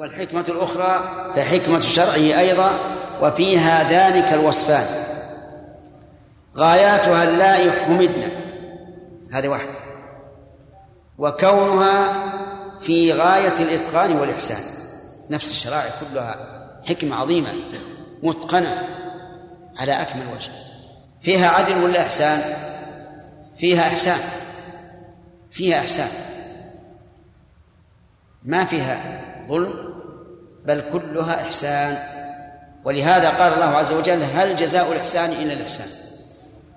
والحكمة الأخرى فحكمة شرعه أيضا وفيها ذلك الوصفان. غاياتها اللائي حمدنا هذه واحدة. وكونها في غاية الإتقان والإحسان. نفس الشرائع كلها حكمة عظيمة متقنة على أكمل وجه. فيها عدل ولا إحسان؟ فيها إحسان. فيها إحسان. ما فيها ظلم؟ بل كلها إحسان. ولهذا قال الله عز وجل هل جزاء الإحسان إلا الإحسان؟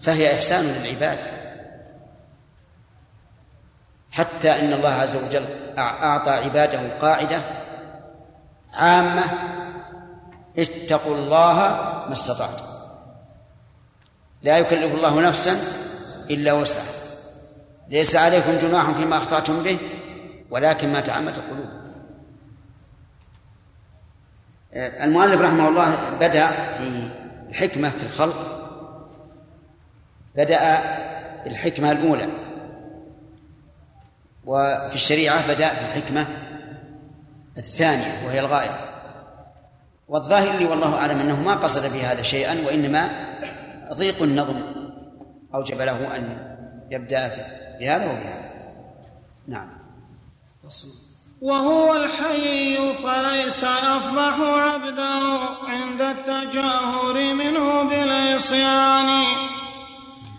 فهي إحسان للعباد. حتى إن الله عز وجل أعطى عباده قاعدة عامة اتقوا الله ما استطعتم. لا يكلف الله نفسا إلا وسعها. ليس عليكم جناح فيما أخطأتم به ولكن ما تعمد القلوب المؤلف رحمه الله بدأ في الحكمة في الخلق. بدأ بالحكمة الأولى. وفي الشريعة بدأ بالحكمة الثانية وهي الغاية. والظاهر لي والله أعلم أنه ما قصد بهذا شيئا وإنما ضيق النظم. أوجب له أن يبدأ بهذا وبهذا. نعم. وهو الحي فليس يفضح عبده عند التجاهر منه بالعصيان.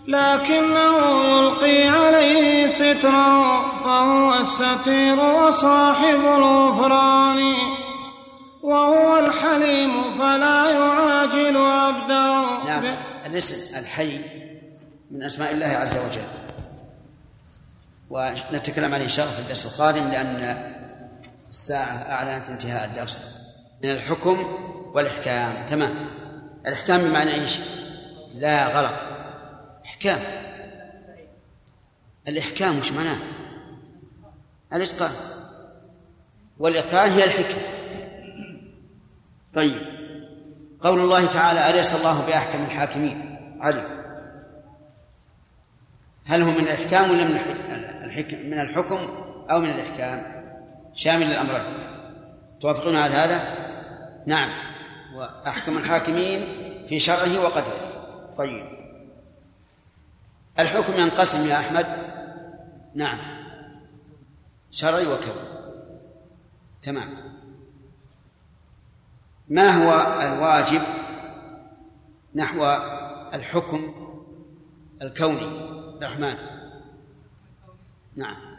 لكنه يلقي عليه سترا فهو الستير وصاحب الغفران. وهو الحليم فلا يعاجل عبده. نعم الاسم الحي من أسماء الله عز وجل. ونتكلم عليه ان شاء الله في الدرس القادم لأن الساعة أعلنت انتهاء الدرس من الحكم والإحكام. تمام. الإحكام بمعنى إيش؟ لا غلط. إحكام. الإحكام وش معناه؟ الإتقان. والاتقان هي الحكمة. طيب. قول الله تعالى أليس الله بأحكم الحاكمين؟ علي. هل هو من الإحكام ولا من الحكم من الحكم أو من الإحكام؟ شامل للأمرين. توافقون على هذا؟ نعم. وأحكم الحاكمين في شرعه وقدره. طيب. الحكم ينقسم يا أحمد؟ نعم. شرعي وكوني تمام. ما هو الواجب نحو الحكم الكوني الرحمن نعم.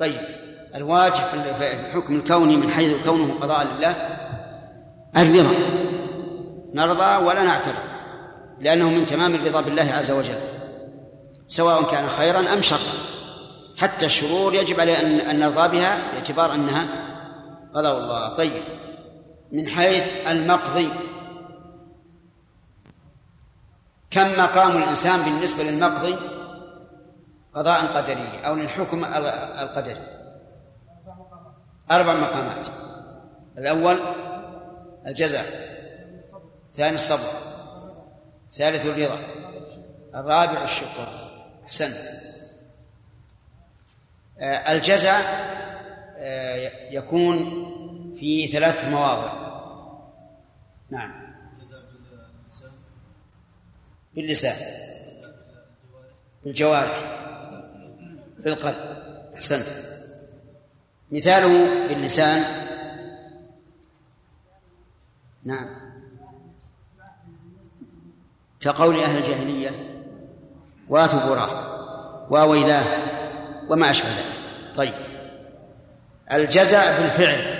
طيب الواجب في الحكم الكوني من حيث كونه قضاء لله الرضا. نرضى ولا نعترض لأنه من تمام الرضا بالله عز وجل سواء كان خيرا أم شرا. حتى الشرور يجب عليه أن نرضى بها باعتبار أنها قضاء الله. طيب من حيث المقضي كم مقام الإنسان بالنسبة للمقضي قضاء قدري أو للحكم القدري. أربع مقامات. الأول الجزاء ثاني الصبر ثالث الرضا الرابع الشكر. أحسنت. آه، الجزع آه، يكون في ثلاث مواضع. نعم. باللسان. بالجوارح. بالقلب أحسنت. مثاله باللسان. نعم. كقول أهل الجاهلية واتوا براه واويلاه وما أشبه ذلك. طيب. الجزاء بالفعل.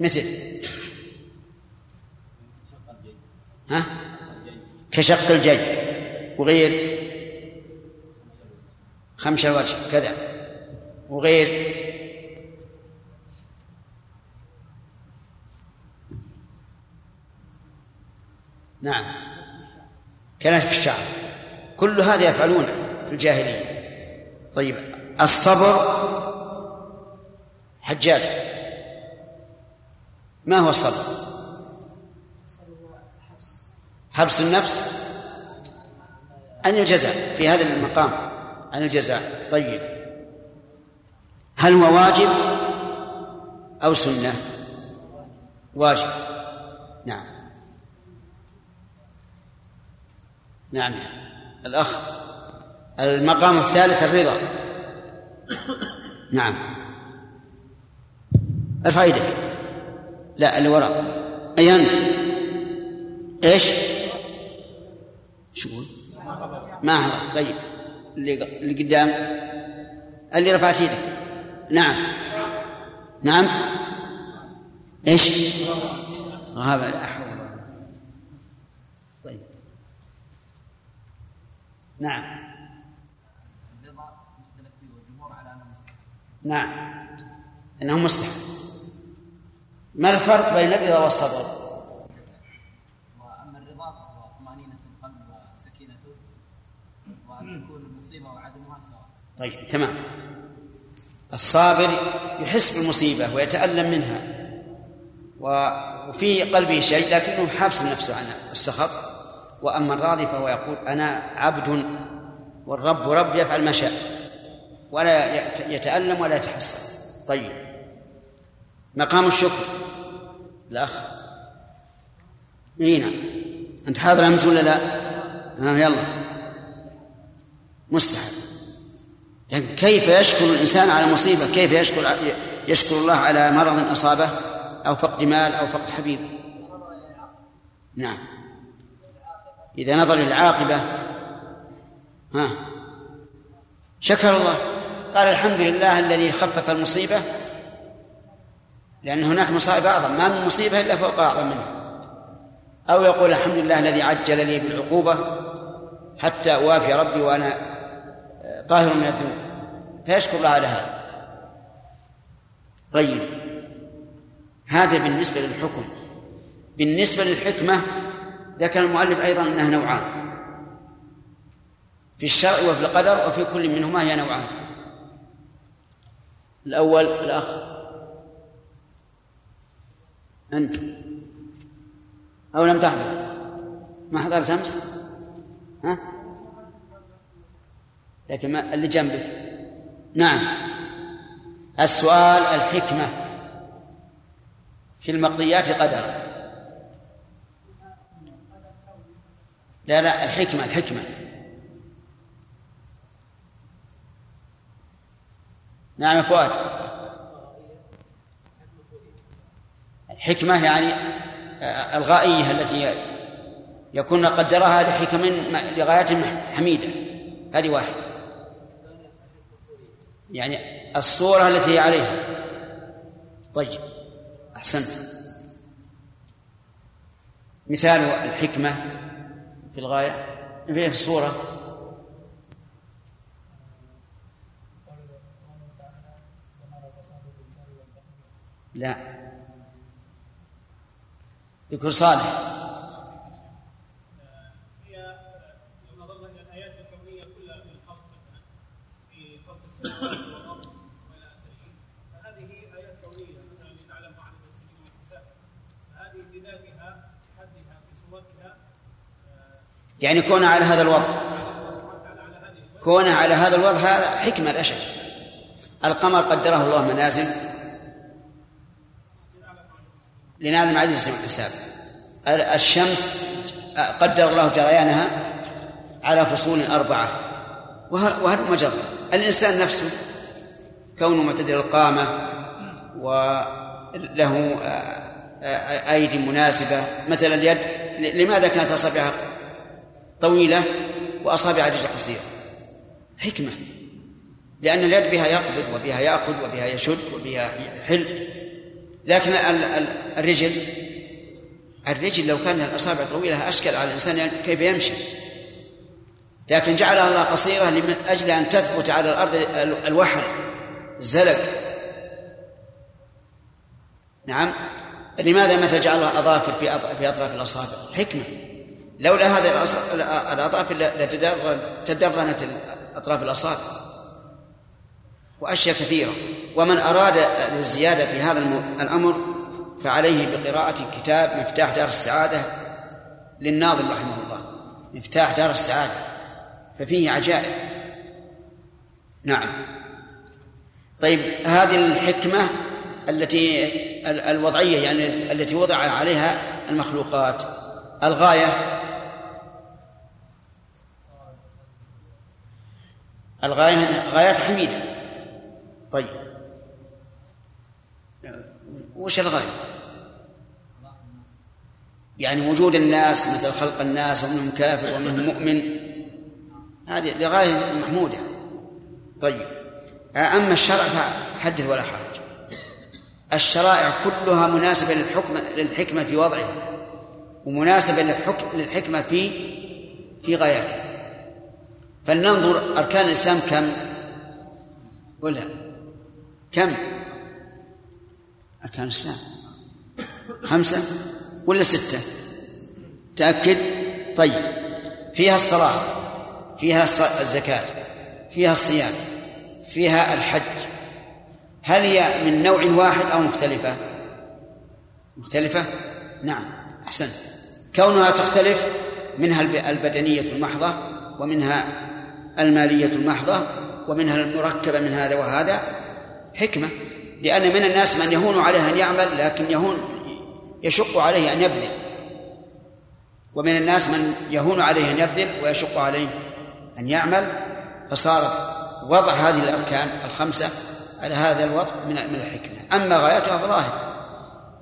مثل. ها؟ كشق الجي وغير خمش الوجه كذا. وغير نعم. كنتف الشعر كل هذا يفعلونه في الجاهلية. طيب الصبر حجاج. ما هو الصبر؟ حبس النفس عن الجزاء في هذا المقام عن الجزاء. طيب. هل هو واجب أو سنة؟ واجب. نعم. نعم. الأخ المقام الثالث الرضا. نعم. ارفع يدك. لا اللي وراء أي أنت؟ إيش؟ شو ما هذا طيب. اللي قدام. اللي رفعت يدك. نعم. نعم. إيش؟ غاب لا طيب. نعم. نعم. إنه مستحب. ما الفرق بين الرضا والصبر؟ واما الرضا فهو طمانينه القلب وسكينته وان تكون المصيبه وعدمها سواء. طيب تمام. الصابر يحس بالمصيبة ويتألم منها. وفي قلبه شيء لكنه حابس نفسه عن السخط. وأما الراضي فهو يقول أنا عبد والرب رب يفعل ما شاء. ولا يتألم ولا يتحسر طيب. مقام الشكر. الأخ. اي نعم أنت حاضر أمس ولا لا؟ ها يلا. مستحب. لكن كيف يشكر الإنسان على مصيبة؟ كيف يشكر يشكر الله على مرض أصابه؟ أو فقد مال أو فقد حبيب. نعم. إذا نظر للعاقبة ها. شكر الله. قال الحمد لله الذي خفف المصيبة لأن هناك مصائب أعظم. ما من مصيبة إلا فوق أعظم منها. أو يقول الحمد لله الذي عجل لي بالعقوبة حتى أوافي ربي وأنا طاهر من الذنوب. فيشكر الله على هذا. طيب. هذا بالنسبة للحكم. بالنسبة للحكمة ذكر المؤلف أيضا أنها نوعان. في الشرع وفي القدر وفي كل منهما هي نوعان. الأول الأخ. أنت. أو لم تحضر. ما حضرت أمس؟ ها؟ لكن ما اللي جنبك نعم. السؤال الحكمة. في المقضيات قدرا لا لا الحكمة الحكمة. نعم يا فؤاد. الحكمة يعني آه، الغائية التي يكون قدرها لحكم لغايات حميدة. هذه واحدة. يعني الصورة التي هي عليها. طيب أحسنت. مثال الحكمة في الغاية في الصورة. لا. ذكر صالح. هي لو نظرنا إلى الايات الكونيه كلها في الخلق مثلا في خلق السماوات والارض والى اخره فهذه ايات كونيه مثلا لنعلم عدد السنين والحساب فهذه بذاتها بحدها بصورتها يعني كونه على هذا الوضع. كونه على هذا الوضع هذا حكمة لا شك القمر قدره الله منازل. لنعلم عدد الحساب الشمس قدر الله جريانها على فصول أربعة. وهل مجرد. الإنسان نفسه كونه معتدل القامة وله أيدي مناسبة. مثلا اليد لماذا كانت أصابعها طويلة وأصابع الرجل قصيرة حكمة. لأن اليد بها يقبض وبها يأخذ وبها يشد وبها يحل. لكن الرجل الرجل لو كانت الأصابع طويلة أشكل على الإنسان كيف يمشي. لكن جعلها الله قصيرة من أجل أن تثبت على الأرض الوحل الزلق نعم. لماذا مثلا جعل الله أظافر في أطراف الأصابع؟ حكمة. لولا هذه الأظافر لتدرنت أطراف الأصابع. وأشياء كثيرة. ومن أراد الزيادة في هذا الأمر فعليه بقراءة كتاب مفتاح دار السعادة للناظم رحمه الله. مفتاح دار السعادة. ففيه عجائب. نعم. طيب هذه الحكمة التي الوضعية يعني التي وضع عليها المخلوقات. الغاية. الغاية غايات حميدة. طيب. وش الغاية؟ يعني وجود الناس مثل خلق الناس ومنهم كافر ومنهم مؤمن. هذه لغاية محمودة. طيب. أما الشرع فحدث ولا حرج. الشرائع كلها مناسبة للحكم للحكمة في وضعها. ومناسبة للحكم للحكمة في في غاياتها فلننظر أركان الإسلام كم؟ ولا كم؟ أركان الإسلام. خمسة ولا ستة؟ تأكد؟ طيب. فيها الصلاة فيها الزكاة فيها الصيام فيها الحج. هل هي من نوع واحد أو مختلفة؟ مختلفة؟ نعم. أحسن كونها تختلف منها البدنية المحضة ومنها المالية المحضة ومنها المركبة من هذا وهذا. حكمة لأن من الناس من يهون عليه أن يعمل لكن يهون يشق عليه أن يبذل. ومن الناس من يهون عليه أن يبذل ويشق عليه أن يعمل. فصارت وضع هذه الأركان الخمسة على هذا الوضع من من الحكمة. أما غايتها فظاهرة.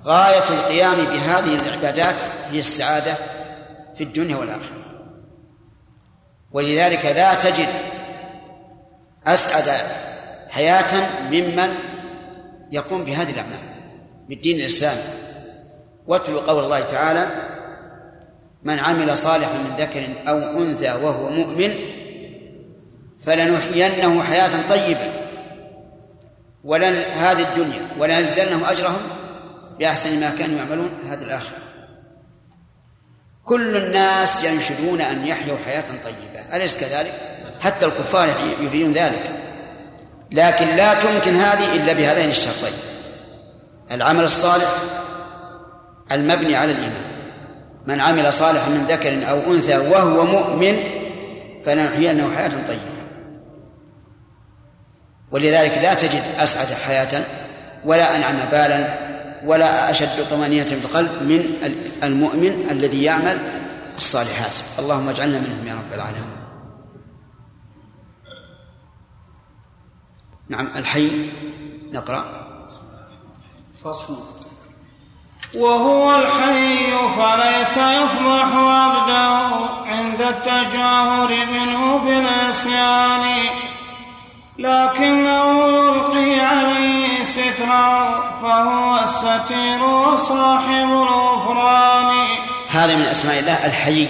غاية القيام بهذه العبادات هي السعادة في الدنيا والآخرة. ولذلك لا تجد أسعد حياة ممن يقوم بهذه الأعمال بالدين الإسلامي. واتلو قول الله تعالى من عمل صالحا من ذكر أو أنثى وهو مؤمن فلنحيينه حياة طيبة ولن هذه الدنيا. ولنجزلنهم أجرهم بأحسن ما كانوا يعملون هذه الآخرة. كل الناس ينشدون أن يحيوا حياة طيبة. أليس كذلك؟ حتى الكفار يريدون ذلك. لكن لا تمكن هذه إلا بهذين الشرطين. العمل الصالح المبني على الإيمان. من عمل صالحا من ذكر أو أنثى وهو مؤمن فلنحيينه حياة طيبة. ولذلك لا تجد أسعد حياة ولا أنعم بالا ولا أشد طمأنينة في القلب من المؤمن الذي يعمل الصالحات. اللهم اجعلنا منهم يا رب العالمين. نعم الحي نقرأ. فصل. وهو الحي فليس يفضح عبده عند التجاهر منه بالعصيان لكنه يلقي عليه سترا فهو الستير وصاحب الغفران. هذا من أسماء الله الحي.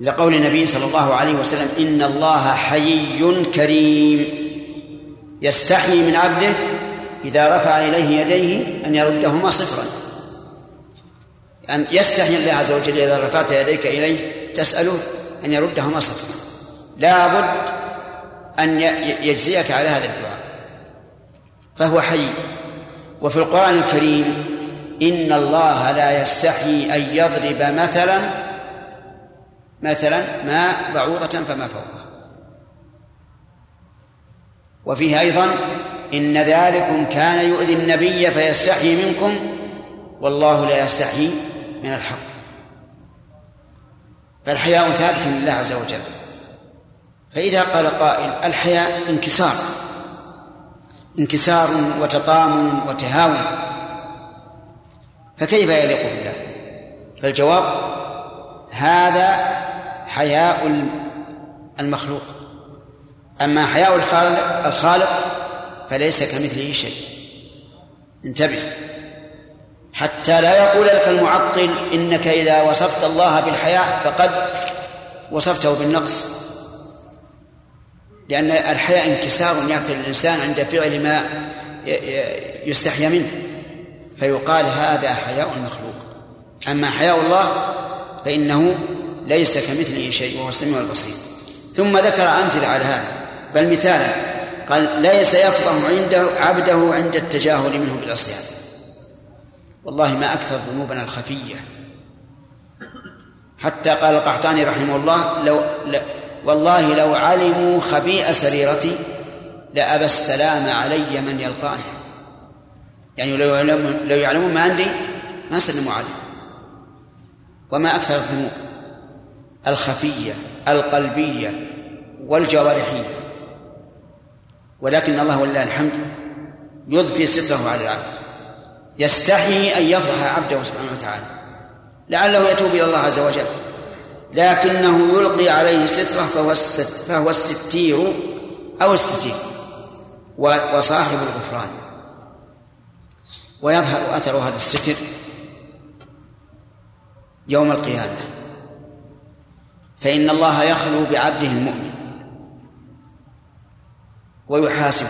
لقول النبي صلى الله عليه وسلم إن الله حيي كريم. يستحيي من عبده إذا رفع إليه يديه أن يردهما صفرا. أن يستحي الله عز وجل إذا رفعت يديك إليه تسأله أن يردهما صفرا. لا بد أن يجزيك على هذا الدعاء. فهو حي. وفي القرآن الكريم إن الله لا يستحي أن يضرب مثلا مثلا ما بعوضة فما فوقها. وفيه أيضا إن ذلكم كان يؤذي النبي فيستحي منكم والله لا يستحي من الحق. فالحياء ثابت لله عز وجل. فإذا قال قائل الحياء انكسار. انكسار وتطامن وتهاون. فكيف يليق بالله؟ فالجواب هذا حياء المخلوق. أما حياء الخالق الخالق فليس كمثله شيء. انتبه. حتى لا يقول لك المعطل إنك إذا وصفت الله بالحياء فقد وصفته بالنقص. لأن الحياء انكسار يأتي الإنسان عند فعل ما يستحيا منه. فيقال هذا حياء المخلوق أما حياء الله فإنه ليس كمثله شيء وهو السميع البصير. ثم ذكر أمثلة على هذا. بل مثالا قال ليس يفضح عنده عبده عند التجاهل منه بالعصيان. والله ما أكثر ذنوبنا الخفية. حتى قال القحطاني رحمه الله لو. والله لو علموا خبيئة سريرتي لأبى السلام علي من يلقاني. يعني لو يعلمون لو يعلمون ما عندي ما سلموا علي. وما أكثر الذنوب. الخفية القلبية والجوارحية. ولكن الله ولله الحمد يضفي ستره على العبد. يستحي أن يفضح عبده سبحانه وتعالى. لعله يتوب إلى الله عز وجل. لكنه يلقي عليه سترة فهو فهو الستير أو الستير وصاحب الغفران. ويظهر أثر هذا الستر يوم القيامة. فإن الله يخلو بعبده المؤمن ويحاسبه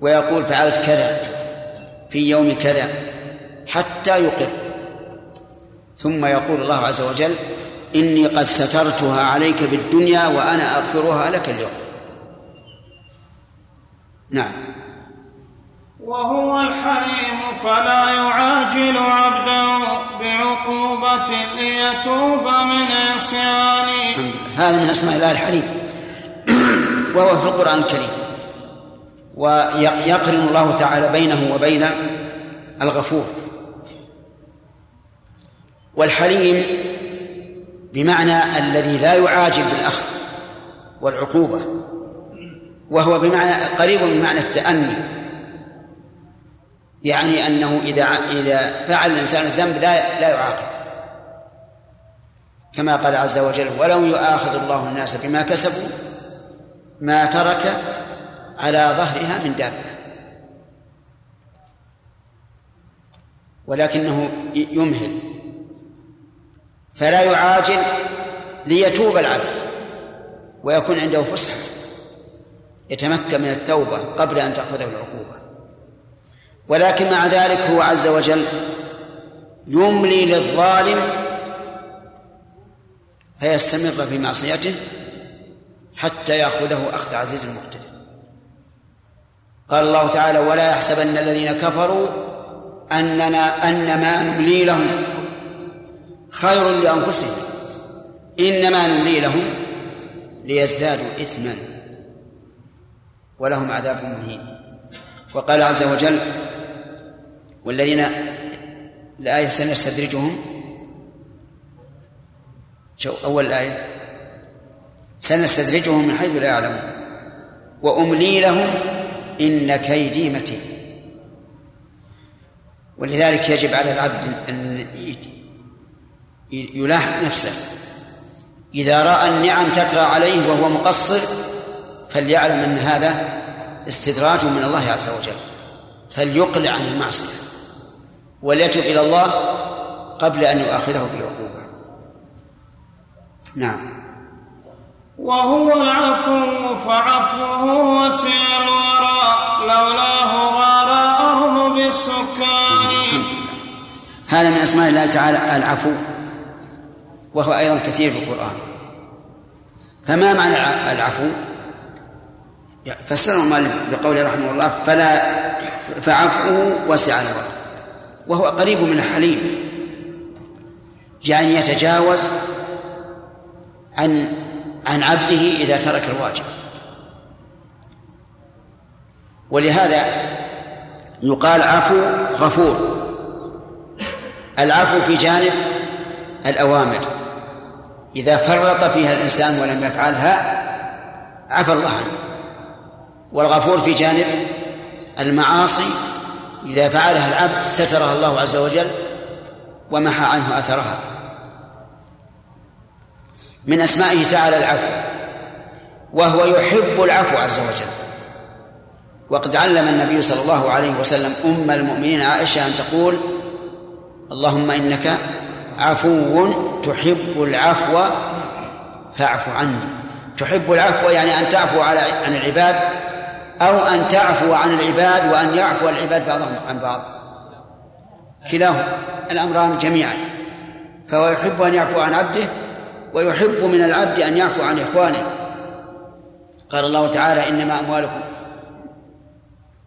ويقول فعلت كذا في يوم كذا حتى يقر. ثم يقول الله عز وجل إني قد سترتها عليك بالدنيا وأنا أغفرها لك اليوم. نعم. وهو الحليم فلا يعاجل عبده بعقوبة ليتوب من عصيانه هذا من أسماء الله الحليم. وهو في القرآن الكريم. ويقرن الله تعالى بينه وبين الغفور. والحليم بمعنى الذي لا يعاجل بالأخذ والعقوبة وهو بمعنى قريب من معنى التأني. يعني أنه إذا إذا فعل الإنسان الذنب لا لا يعاقب. كما قال عز وجل ولو يؤاخذ الله الناس بما كسبوا ما ترك على ظهرها من دابة. ولكنه يمهل. فلا يعاجل ليتوب العبد ويكون عنده فسحة يتمكن من التوبة قبل أن تأخذه العقوبة. ولكن مع ذلك هو عز وجل يملي للظالم فيستمر في معصيته حتى يأخذه أخذ عزيز مقتدر قال الله تعالى ولا يحسبن الذين كفروا أننا أنما نملي لهم خير لأنفسهم. إنما نملي لهم ليزدادوا إثما. ولهم عذاب مهين. وقال عز وجل والذين الآية سنستدرجهم. شو أول الآية سنستدرجهم من حيث لا يعلمون. وأملي لهم إن كيدي متين. ولذلك يجب على العبد أن يلاحظ نفسه. إذا رأى النعم تترى عليه وهو مقصر فليعلم أن هذا استدراج من الله عز وجل. فليقلع عن المعصية. وليتب إلى الله قبل أن يؤاخذه بالعقوبة نعم. وهو العفو فعفوه وسع الورى لولاه الأرض بالسكان. هذا من أسماء الله تعالى العفو. وهو أيضا كثير في القرآن. فما معنى العفو؟ فسره المؤلف بقوله رحمه الله فلا فعفوه وسع الورى وهو قريب من الحليم. يعني يتجاوز عن عن عبده إذا ترك الواجب. ولهذا يقال عفو غفور. العفو في جانب الأوامر. إذا فرط فيها الإنسان ولم يفعلها عفى الله عنه. والغفور في جانب المعاصي إذا فعلها العبد سترها الله عز وجل ومحى عنه أثرها. من أسمائه تعالى العفو وهو يحب العفو عز وجل. وقد علم النبي صلى الله عليه وسلم أم المؤمنين عائشة أن تقول اللهم إنك عفو تحب العفو فاعف عني. تحب العفو يعني أن تعفو على عن العباد أو أن تعفو عن العباد وأن يعفو العباد بعضهم عن بعض. كلاهما الأمران جميعا. فهو يحب أن يعفو عن عبده ويحب من العبد أن يعفو عن إخوانه. قال الله تعالى إنما أموالكم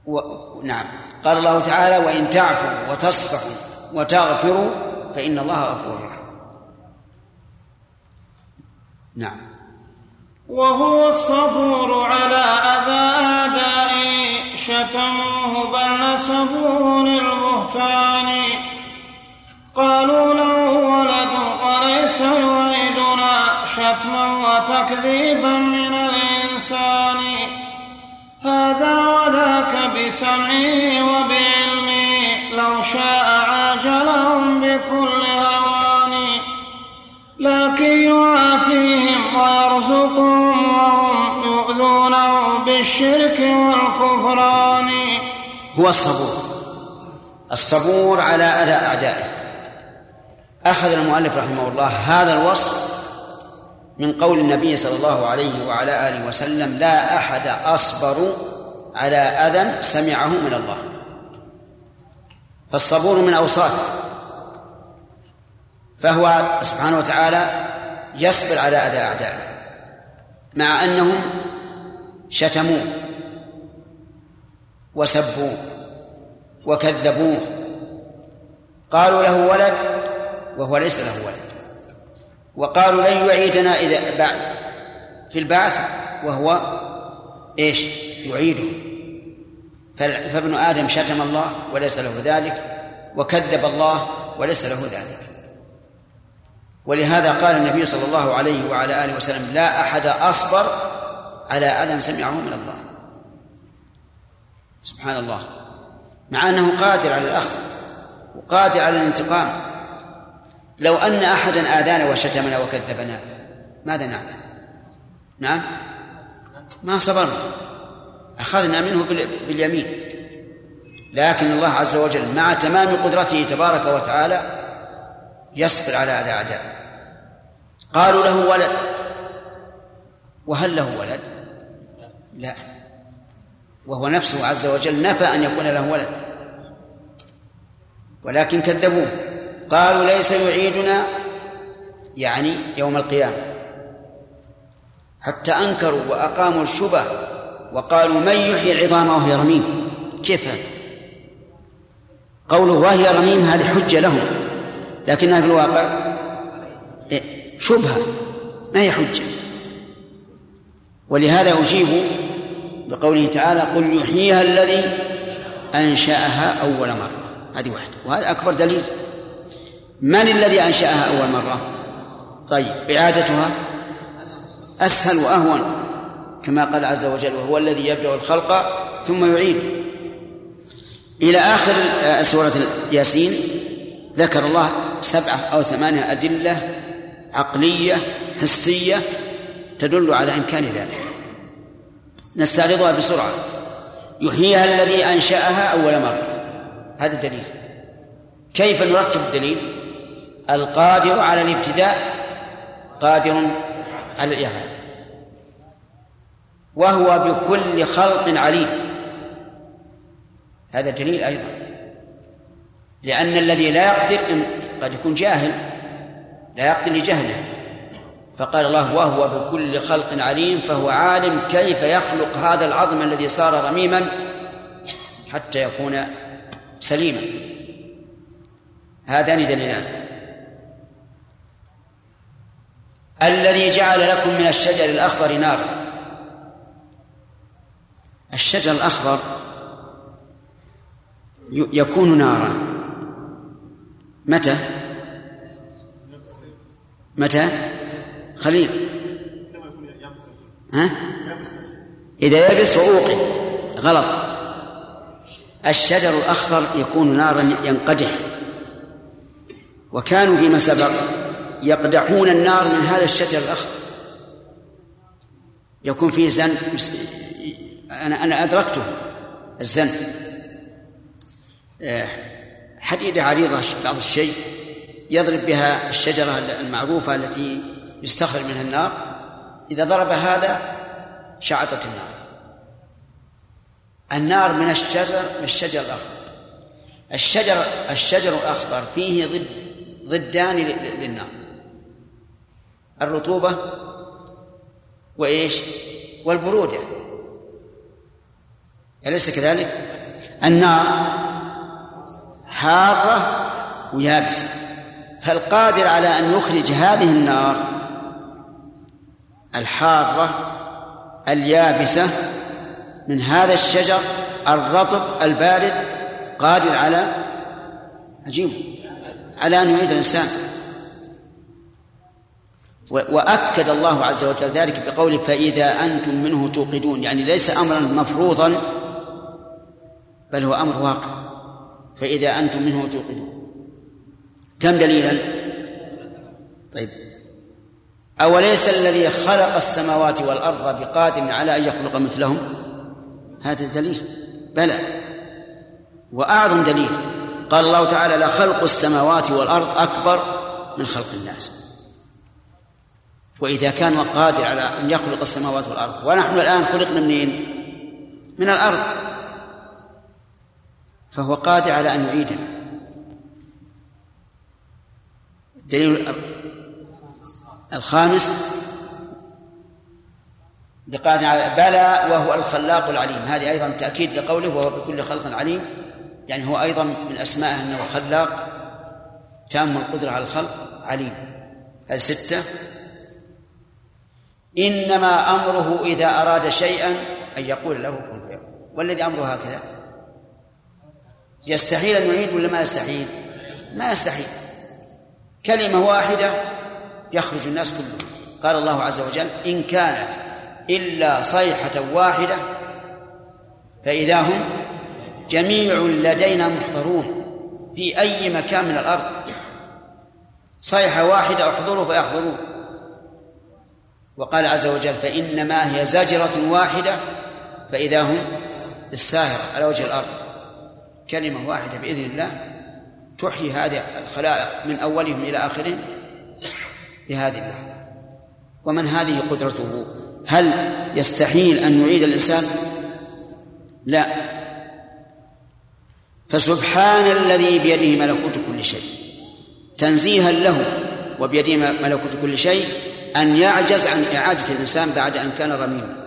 و... نعم. قال الله تعالى وإن تعفوا وتصفحوا وتغفروا فإن الله غفور رحيم. نعم. وهو الصبور على أذى أعدائي شتموه بل نسبوه للبهتان. قالوا له ولد وليس يريدنا شتما وتكذيبا من الإنسان. هذا وذاك بسمعي وبعلمي لو شاء والكفران هو الصبور. الصبور على أذى أعدائه. أخذ المؤلف رحمه الله هذا الوصف من قول النبي صلى الله عليه وعلى آله وسلم لا أحد أصبر على أذى سمعه من الله. فالصبور من أوصافه فهو سبحانه وتعالى يصبر على أذى أعدائه مع أنهم شتموه. وسبوه وكذبوه. قالوا له ولد وهو ليس له ولد. وقالوا لن يعيدنا إذا بعد في البعث وهو إيش؟ يعيده. فابن آدم شتم الله وليس له ذلك وكذب الله وليس له ذلك. ولهذا قال النبي صلى الله عليه وعلى آله وسلم لا أحد أصبر على أذى سمعه من الله. سبحان الله. مع أنه قادر على الأخذ وقادر على الانتقام. لو أن أحدا آذانا وشتمنا وكذبنا ماذا نعمل؟ نعم؟ ما صبرنا. أخذنا منه باليمين. لكن الله عز وجل مع تمام قدرته تبارك وتعالى يصبر على أذى أعدائه قالوا له ولد. وهل له ولد؟ لا. وهو نفسه عز وجل نفى أن يكون له ولد. ولكن كذبوه. قالوا ليس يعيدنا يعني يوم القيامة. حتى أنكروا وأقاموا الشبه وقالوا من يحيي العظام وهي رميم؟ كيف هذا؟ قوله وهي رميم هذه حجة لهم. لكنها في الواقع إيه، شبهة. ما هي حجة؟ ولهذا أجيب بقوله تعالى قل يحييها الذي أنشأها أول مرة. هذه واحدة. وهذا أكبر دليل. من الذي أنشأها أول مرة؟ طيب إعادتها أسهل وأهون كما قال عز وجل وهو الذي يبدأ الخلق ثم يعيده إلى آخر سورة ياسين ذكر الله سبعة أو ثمانية أدلة عقلية حسية تدل على إمكان ذلك. نستعرضها بسرعة. يحييها الذي أنشأها أول مرة. هذا دليل كيف نركب الدليل؟ القادر على الابتداء قادر على الإعادة. وهو بكل خلق عليم. هذا دليل أيضا. لأن الذي لا يقدر قد يكون جاهل. لا يقدر لجهله. فقال الله وهو بكل خلق عليم فهو عالم كيف يخلق هذا العظم الذي صار رميما حتى يكون سليما. هذان دليلان. الذي جعل لكم من الشجر الأخضر نارا. الشجر الأخضر يكون نارا. متى؟ متى؟ خليل ها؟ إذا يبس وأوقد. غلط. الشجر الأخضر يكون نارا ينقدح وكانوا فيما سبق يقدحون النار من هذا الشجر الأخضر. يكون فيه زن. أنا أنا أدركته. الزن. آه، حديدة عريضة بعض الشيء يضرب بها الشجرة المعروفة التي يستخرج منها النار. إذا ضرب هذا شعطت النار. النار من الشجر من الشجر الأخضر. الشجر الشجر الأخضر فيه ضد ضدان للنار. الرطوبة وإيش؟ والبرودة. أليس كذلك؟ النار حارة ويابسة. فالقادر على أن يخرج هذه النار الحارة اليابسة من هذا الشجر الرطب البارد قادر على عجيب على أن يعيد الإنسان. وأكد الله عز وجل ذلك بقوله فإذا أنتم منه توقدون يعني ليس أمرا مفروضا بل هو أمر واقع. فإذا أنتم منه توقدون. كم دليلا؟ طيب. أوليس الذي خلق السماوات والأرض بقادر على أن يخلق مثلهم؟ هذا دليل. بلى. وأعظم دليل. قال الله تعالى لخلق السماوات والأرض أكبر من خلق الناس. وإذا كان قادر على أن يخلق السماوات والأرض ونحن الآن خلقنا منين؟ من الأرض. فهو قادر على أن يعيدنا. الدليل الخامس بقادر على بلى وهو الخلاق العليم. هذه أيضا تأكيد لقوله وهو بكل خلق عليم يعني هو أيضا من أسمائه أنه خلاق تام القدرة على الخلق عليم. هذه ستة إنما أمره إذا أراد شيئا أن يقول له كن فيكون. والذي أمره هكذا؟ يستحيل أن يعيد ولا ما يستحيل؟ ما يستحيل. كلمة واحدة يخرج الناس كلهم. قال الله عز وجل إن كانت إلا صيحة واحدة فإذا هم جميع لدينا محضرون في أي مكان من الأرض. صيحة واحدة احضروا فيحضرون. وقال عز وجل فإنما هي زجرة واحدة فإذا هم بالساهرة على وجه الأرض. كلمة واحدة بإذن الله تحيي هذه الخلائق من أولهم إلى آخرهم بهذه اللحظة ومن هذه قدرته؟ هل يستحيل أن يعيد الإنسان؟ لا. فسبحان الذي بيده ملكوت كل شيء. تنزيها له وبيده ملكوت كل شيء أن يعجز عن إعادة الإنسان بعد أن كان رميما.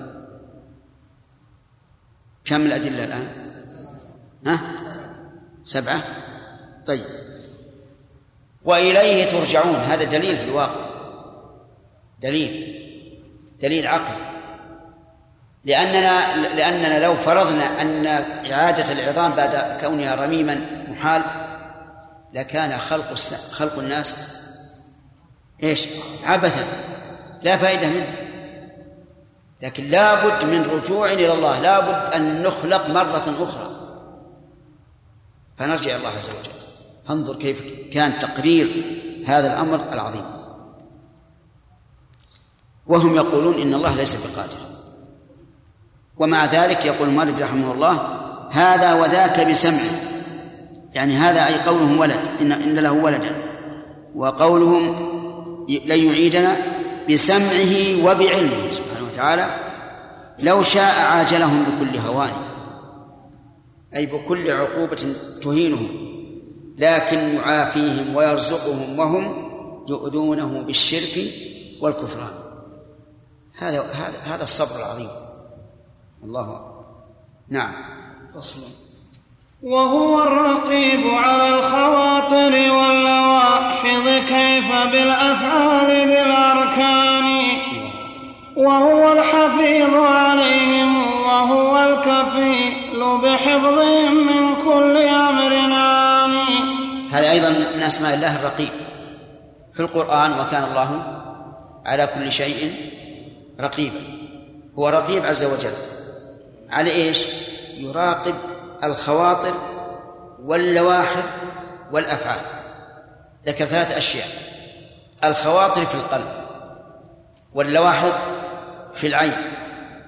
كم الأدلة الآن؟ ها؟ سبعة. طيب. وإليه ترجعون. هذا دليل في الواقع. دليل دليل عقل. لأننا لأننا لو فرضنا أن إعادة العظام بعد كونها رميما محال لكان خلق خلق الناس إيش؟ عبثا لا فائدة منه. لكن لا بد من رجوع إلى الله لا بد أن نخلق مرة أخرى. فنرجع الله عز وجل. فانظر كيف كان تقرير هذا الأمر العظيم. وهم يقولون إن الله ليس بقادر. ومع ذلك يقول المؤلف رحمه الله هذا وذاك بسمعه. يعني هذا أي قولهم ولد إن, إن له ولدا. وقولهم لن يعيدنا بسمعه وبعلمه سبحانه وتعالى لو شاء عاجلهم بكل هوان. أي بكل عقوبة تهينهم. لكن يعافيهم ويرزقهم وهم يؤذونه بالشرك والكفران. هذا هذا هذا الصبر العظيم. الله نعم. فصل. وهو الرقيب على الخواطر واللواحظ كيف بالأفعال بالأركان. وهو الحفيظ عليهم وهو الكفيل بحفظهم من كل أمر آني هذا أيضا من أسماء الله الرقيب. في القرآن وكان الله على كل شيء رقيبا. هو رقيب عز وجل. على إيش؟ يراقب الخواطر واللواحظ والأفعال. ذكر ثلاث أشياء. الخواطر في القلب واللواحظ في العين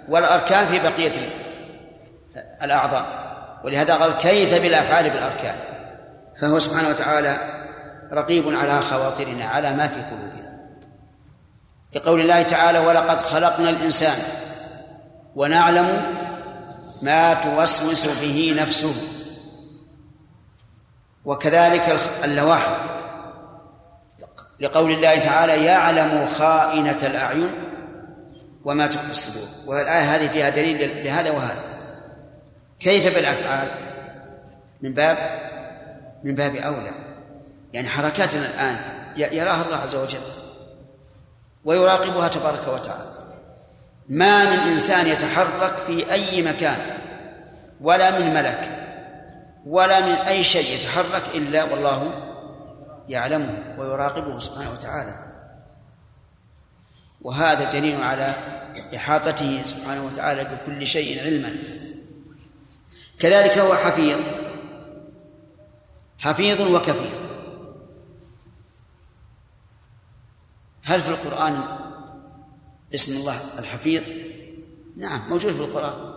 والأركان في بقية الأعضاء. ولهذا قال كيف بالأفعال بالأركان؟ فهو سبحانه وتعالى رقيب على خواطرنا على ما في قلوبنا. لقول الله تعالى ولقد خلقنا الإنسان ونعلم ما توسوس به نفسه وكذلك اللواحظ. لقول الله تعالى يعلم خائنة الأعين وما تخفي الصدور. والآية هذه فيها دليل لهذا وهذا. كيف بالأفعال؟ من باب من باب أولى. يعني حركاتنا الآن يراها الله عز وجل. ويراقبها تبارك وتعالى. ما من إنسان يتحرك في أي مكان ولا من ملك ولا من أي شيء يتحرك إلا والله يعلمه ويراقبه سبحانه وتعالى. وهذا دليل على إحاطته سبحانه وتعالى بكل شيء علما. كذلك هو حفيظ. حفيظ وكفيل هل في القرآن اسم الله الحفيظ؟ نعم موجود في القرآن.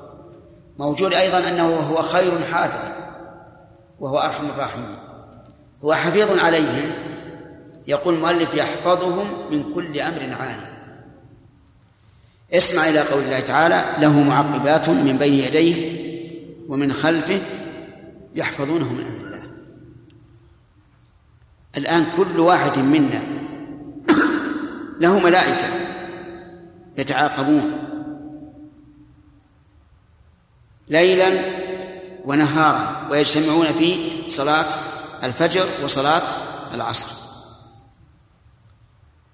موجود أيضا أنه هو خير حافظ وهو أرحم الراحمين. هو حفيظ عليهم. يقول المؤلف يحفظهم من كل أمر عالي اسمع إلى قول الله تعالى له معقبات من بين يديه ومن خلفه يحفظونه من أمر الله. الآن كل واحد منا له ملائكة يتعاقبون ليلا ونهارا ويجتمعون في صلاة الفجر وصلاة العصر.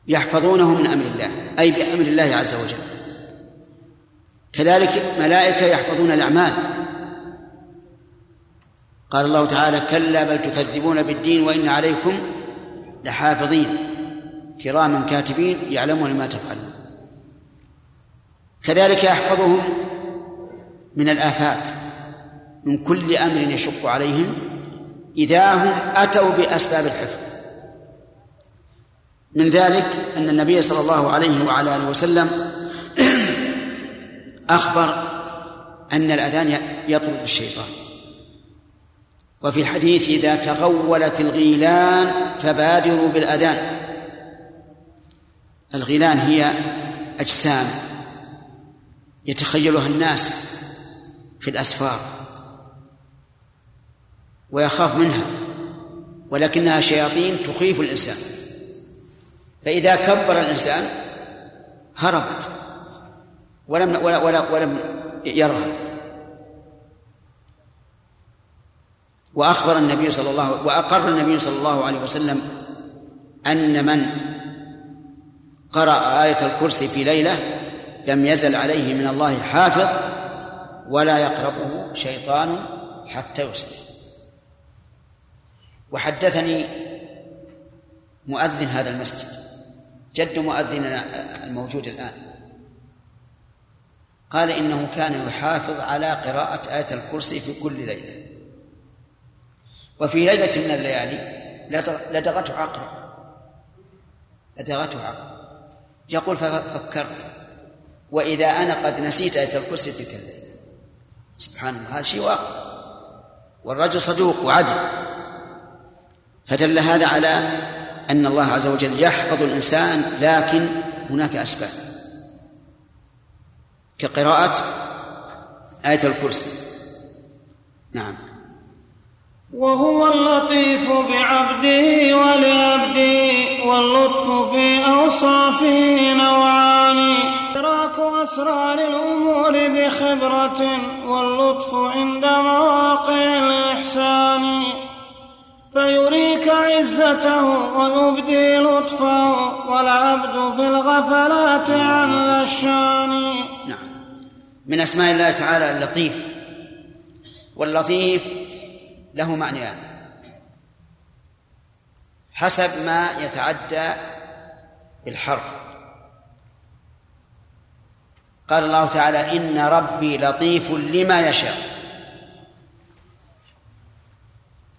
يحفظونه من أمر الله أي بأمر الله عز وجل. كذلك ملائكة يحفظون الأعمال. قال الله تعالى كلا بل تكذبون بالدين وإن عليكم لحافظين. كراما كاتبين يعلمون ما تفعلون. كذلك يحفظهم من الآفات من كل أمر يشق عليهم إذا هم أتوا بأسباب الحفظ. من ذلك أن النبي صلى الله عليه وعلى آله وسلم أخبر أن الأذان يطرد الشيطان. وفي الحديث إذا تغولت الغيلان فبادروا بالأذان. الغيلان هي أجسام يتخيلها الناس في الأسفار ويخاف منها ولكنها شياطين تخيف الإنسان. فإذا كبر الإنسان هربت ولم ولا ولا ولم يرها. وأخبر النبي صلى الله وأقر النبي صلى الله عليه وسلم أن من قرأ آية الكرسي في ليلة لم يزل عليه من الله حافظ ولا يقربه شيطان حتى يصبح. وحدثني مؤذن هذا المسجد. جد مؤذننا الموجود الآن. قال إنه كان يحافظ على قراءة آية الكرسي في كل ليلة. وفي ليلة من الليالي لدغته عقرب. لدغته عقرب. يقول ففكرت. وإذا أنا قد نسيت آية الكرسي تلك الليلة. سبحان الله هذا شيء واقع. والرجل صدوق وعدل. فدل هذا على أن الله عز وجل يحفظ الإنسان لكن هناك أسباب. كقراءة آية الكرسي. نعم. وهو اللطيف بعبده ولعبده واللطف في أوصافه نوعان. إدراك أسرار الأمور بخبرة واللطف عند مواقع الإحسان. فيريك عزته ويبدي لطفه والعبد في الغفلات عن الشان نعم. من أسماء الله تعالى اللطيف. واللطيف له معنيان. حسب ما يتعدى بالحرف قال الله تعالى إن ربي لطيف لما يشاء.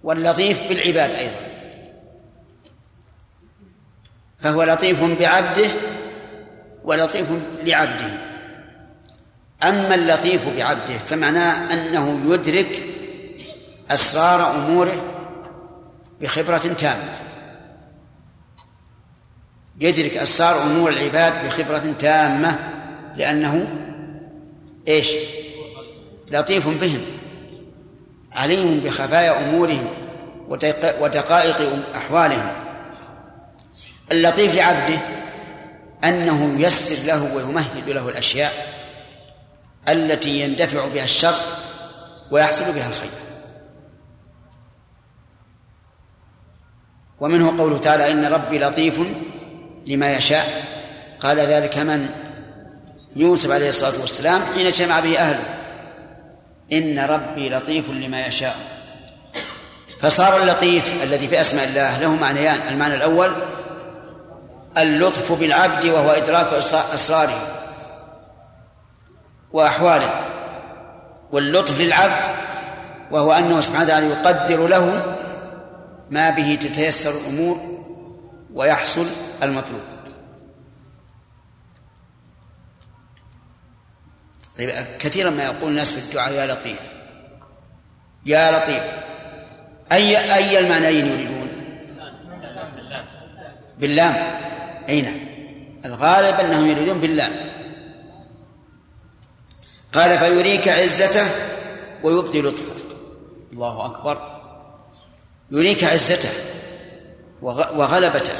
واللطيف بالعباد أيضا. فهو لطيف بعبده ولطيف لعبده. أما اللطيف بعبده فمعناه أنه يدرك أسرار أموره بخبرة تامة. يدرك أسرار أمور العباد بخبرة تامة لأنه إيش؟ لطيف بهم. عليم بخفايا أمورهم ودقائق أحوالهم. اللطيف لعبده أنه ييسر له ويمهد له الأشياء التي يندفع بها الشر ويحصل بها الخير. ومنه قوله تعالى إن ربي لطيف لما يشاء. قال ذلك من؟ يوسف عليه الصلاة والسلام حين جمع به أهله. إن ربي لطيف لما يشاء. فصار اللطيف الذي في أسماء الله له معنيان. المعنى الأول اللطف بالعبد وهو إدراك أسراره وأحواله. واللطف للعبد وهو أنه سبحانه وتعالى يقدر له ما به تتيسر الأمور ويحصل المطلوب. طيب كثيرا ما يقول الناس في الدعاء يا لطيف. يا لطيف. أي أي المعنيين يريدون؟ باللام. أين نعم. الغالب أنهم يريدون باللام. قال فيريك عزته ويبدي لطفه. الله أكبر. يريك عزته وغلبته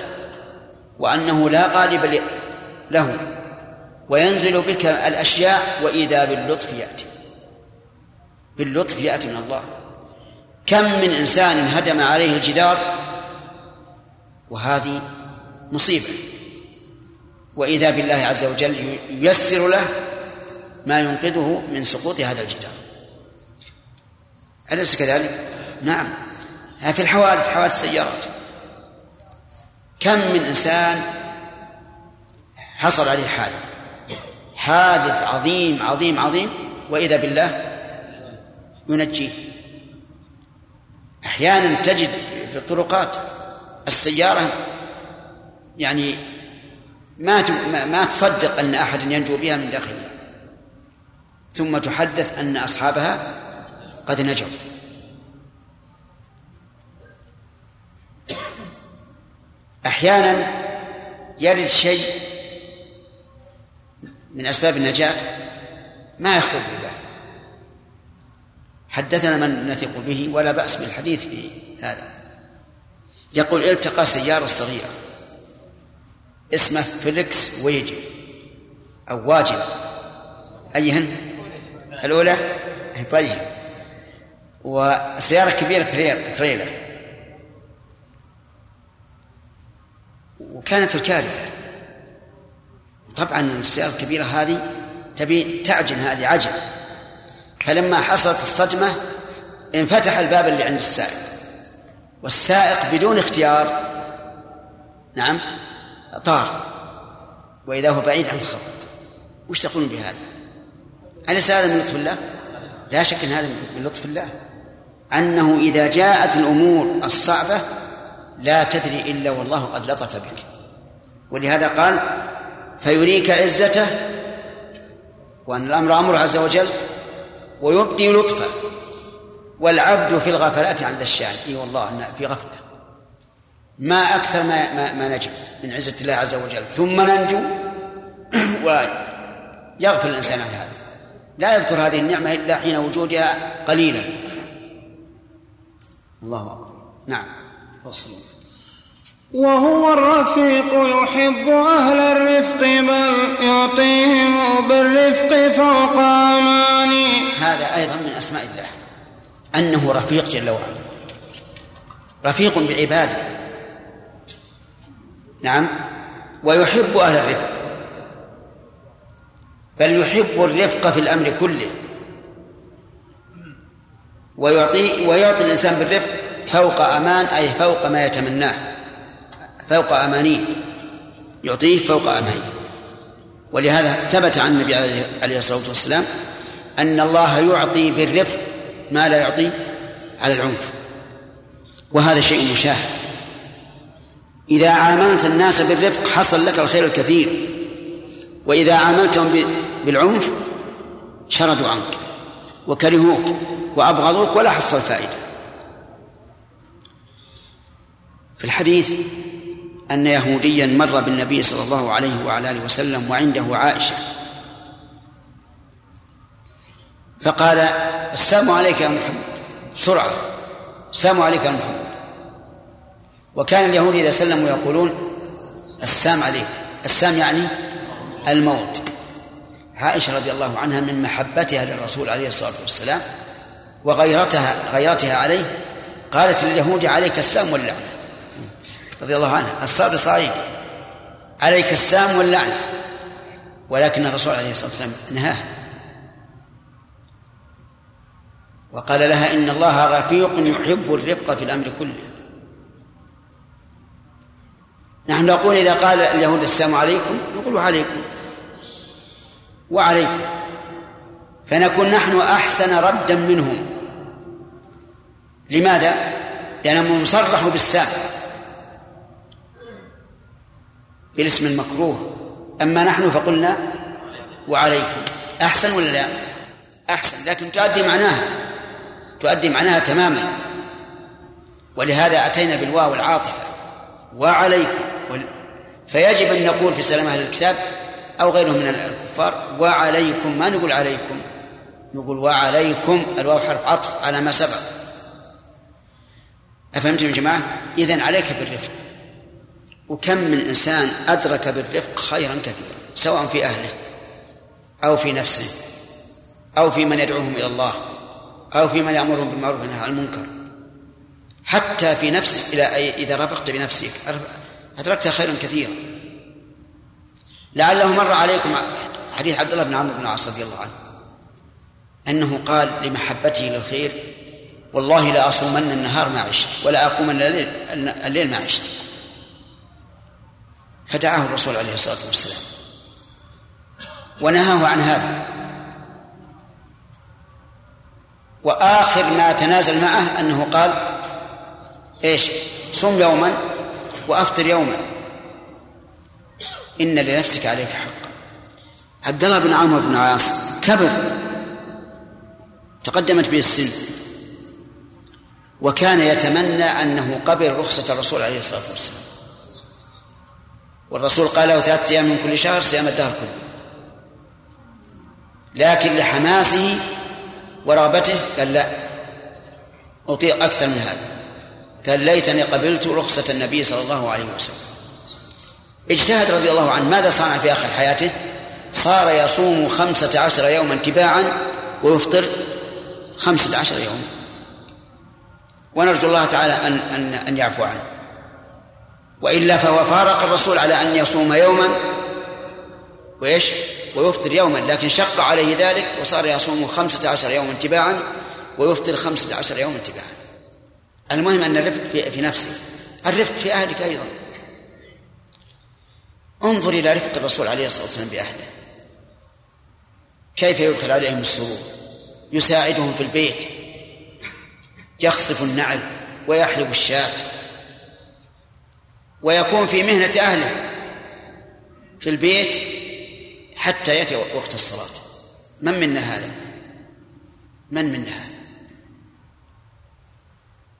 وأنه لا غالب له وينزل بك الأشياء وإذا باللطف يأتي. باللطف يأتي من الله. كم من إنسان هدم عليه الجدار وهذه مصيبة. وإذا بالله عز وجل ييسر له ما ينقذه من سقوط هذا الجدار. أليس كذلك؟ نعم. في الحوادث حوادث السيارات كم من إنسان حصل عليه حادث؟ حادث عظيم عظيم عظيم وإذا بالله ينجيه. أحيانا تجد في الطرقات السيارة يعني ما ما تصدق أن أحدا ينجو بها من داخلها ثم تحدث أن أصحابها قد نجوا. أحيانا يرد شيء من أسباب النجاة ما يخطر بالله حدثنا من نثق به ولا بأس بالحديث في هذا. يقول التقى سيارة صغيرة. اسمه فيليكس ويجي. أو واجب. أيهن؟ الأولى؟ طيب. وسيارة كبيرة تريلر. وكانت الكارثة. طبعا السيارة الكبيرة هذه تبي تعجن هذه عجن فلما حصلت الصدمة انفتح الباب اللي عند السائق. والسائق بدون اختيار نعم طار. وإذا هو بعيد عن الخط. وش تقولون بهذا؟ أليس هذا من لطف الله؟ لا شك أن هذا من لطف الله. أنه إذا جاءت الأمور الصعبة لا تدري إلا والله قد لطف بك. ولهذا قال فيريك عزته وأن الأمر أمره عز وجل ويبدي لطفه. والعبد في الغفلات عند الشان. إي والله أن في غفلة. ما أكثر ما ما, ما من عزة الله عز وجل. ثم ننجو ويغفل الإنسان عن هذا. لا يذكر هذه النعمة إلا حين وجودها قليلا. الله أكبر. نعم. فصل وهو الرفيق يحب أهل الرفق بل يعطيهم بالرفق فوق أماني. هذا أيضا من أسماء الله أنه رفيق جل وعلا. رفيق بعباده. نعم. ويحب أهل الرفق. بل يحب الرفق في الأمر كله. ويعطي ويعطي الإنسان بالرفق فوق أمان أي فوق ما يتمناه. فوق أمانيه يعطيه فوق أمانيه ولهذا ثبت عن النبي عليه الصلاة والسلام أن الله يعطي بالرفق ما لا يعطي على العنف. وهذا شيء مشاهد. إذا عاملت الناس بالرفق حصل لك الخير الكثير. وإذا عاملتهم بالعنف شردوا عنك وكرهوك وأبغضوك ولا حصل فائدة. في الحديث أن يهوديا مر بالنبي صلى الله عليه وعلى آله وسلم وعنده عائشة. فقال السلام عليك يا محمد. بسرعة. السلام عليك يا محمد. وكان اليهود إذا سلموا يقولون السام عليك. السام يعني الموت. عائشة رضي الله عنها من محبتها للرسول عليه الصلاة والسلام وغيرتها غيرتها عليه قالت لليهود عليك السام واللعنة. رضي الله عنها الصبر صعيب عليك السام واللعنة. ولكن الرسول عليه الصلاة والسلام نهاها وقال لها إن الله رفيق يحب الرفق في الأمر كله. نحن نقول إذا قال اليهود السلام عليكم نقول عليكم وعليكم. فنكون نحن أحسن ردا منهم. لماذا؟ لأنهم صرحوا بالسام بالاسم المكروه. أما نحن فقلنا وعليكم. أحسن ولا لا؟ أحسن. لكن تؤدي معناها. تؤدي معناها تماما. ولهذا أتينا بالواو العاطفة. وعليكم. فيجب أن نقول في سلام أهل الكتاب أو غيرهم من الكفار وعليكم. ما نقول عليكم؟ نقول وعليكم. الواو حرف عطف على ما سبق. أفهمتم يا جماعة؟ إذن عليك بالرفق. وكم من إنسان أدرك بالرفق خيرا كثيرا سواء في أهله أو في نفسه أو في من يدعوهم إلى الله أو في من يأمرهم بالمعروف والنهي عن المنكر. حتى في نفسك إلى إذا رفقت بنفسك أدركت خيرا كثيرا. لعله مر عليكم حديث عبد الله بن عمرو بن العاص رضي الله عنه أنه قال لمحبته للخير والله لا أصومن النهار ما عشت ولا أقومن الليل, الليل ما عشت. فدعاه الرسول عليه الصلاة والسلام. ونهاه عن هذا. وآخر ما تنازل معه أنه قال إيش؟ صم يوما وأفطر يوما. إن لنفسك عليك حقا. عبد الله بن عمرو بن عاص كبر. تقدمت به السن. وكان يتمنى أنه قبل رخصة الرسول عليه الصلاة والسلام. والرسول قال له ثلاثة أيام من كل شهر صيام الدهر كله. لكن لحماسه ورغبته قال لا أطيع أكثر من هذا. قال ليتني قبلت رخصة النبي صلى الله عليه وسلم. اجتهد رضي الله عنه. ماذا صنع في آخر حياته؟ صار يصوم خمسة عشر يوما تباعا ويفطر خمسة عشر يوما. ونرجو الله تعالى أن, أن, أن يعفو عنه. وإلا فهو فارق الرسول على أن يصوم يوما وإيش؟ ويفطر يوما لكن شق عليه ذلك وصار يصوم خمسة عشر يوما تباعا ويفطر خمسة عشر يوما تباعا. المهم أن الرفق في, في نفسه. الرفق في أهلك أيضا. انظر إلى رفق الرسول عليه الصلاة والسلام بأهله. كيف يدخل عليهم السرور يساعدهم في البيت. يخصف النعل ويحلب الشاة. ويكون في مهنة أهله في البيت حتى يأتي وقت الصلاة. من منا هذا؟ من منا هذا؟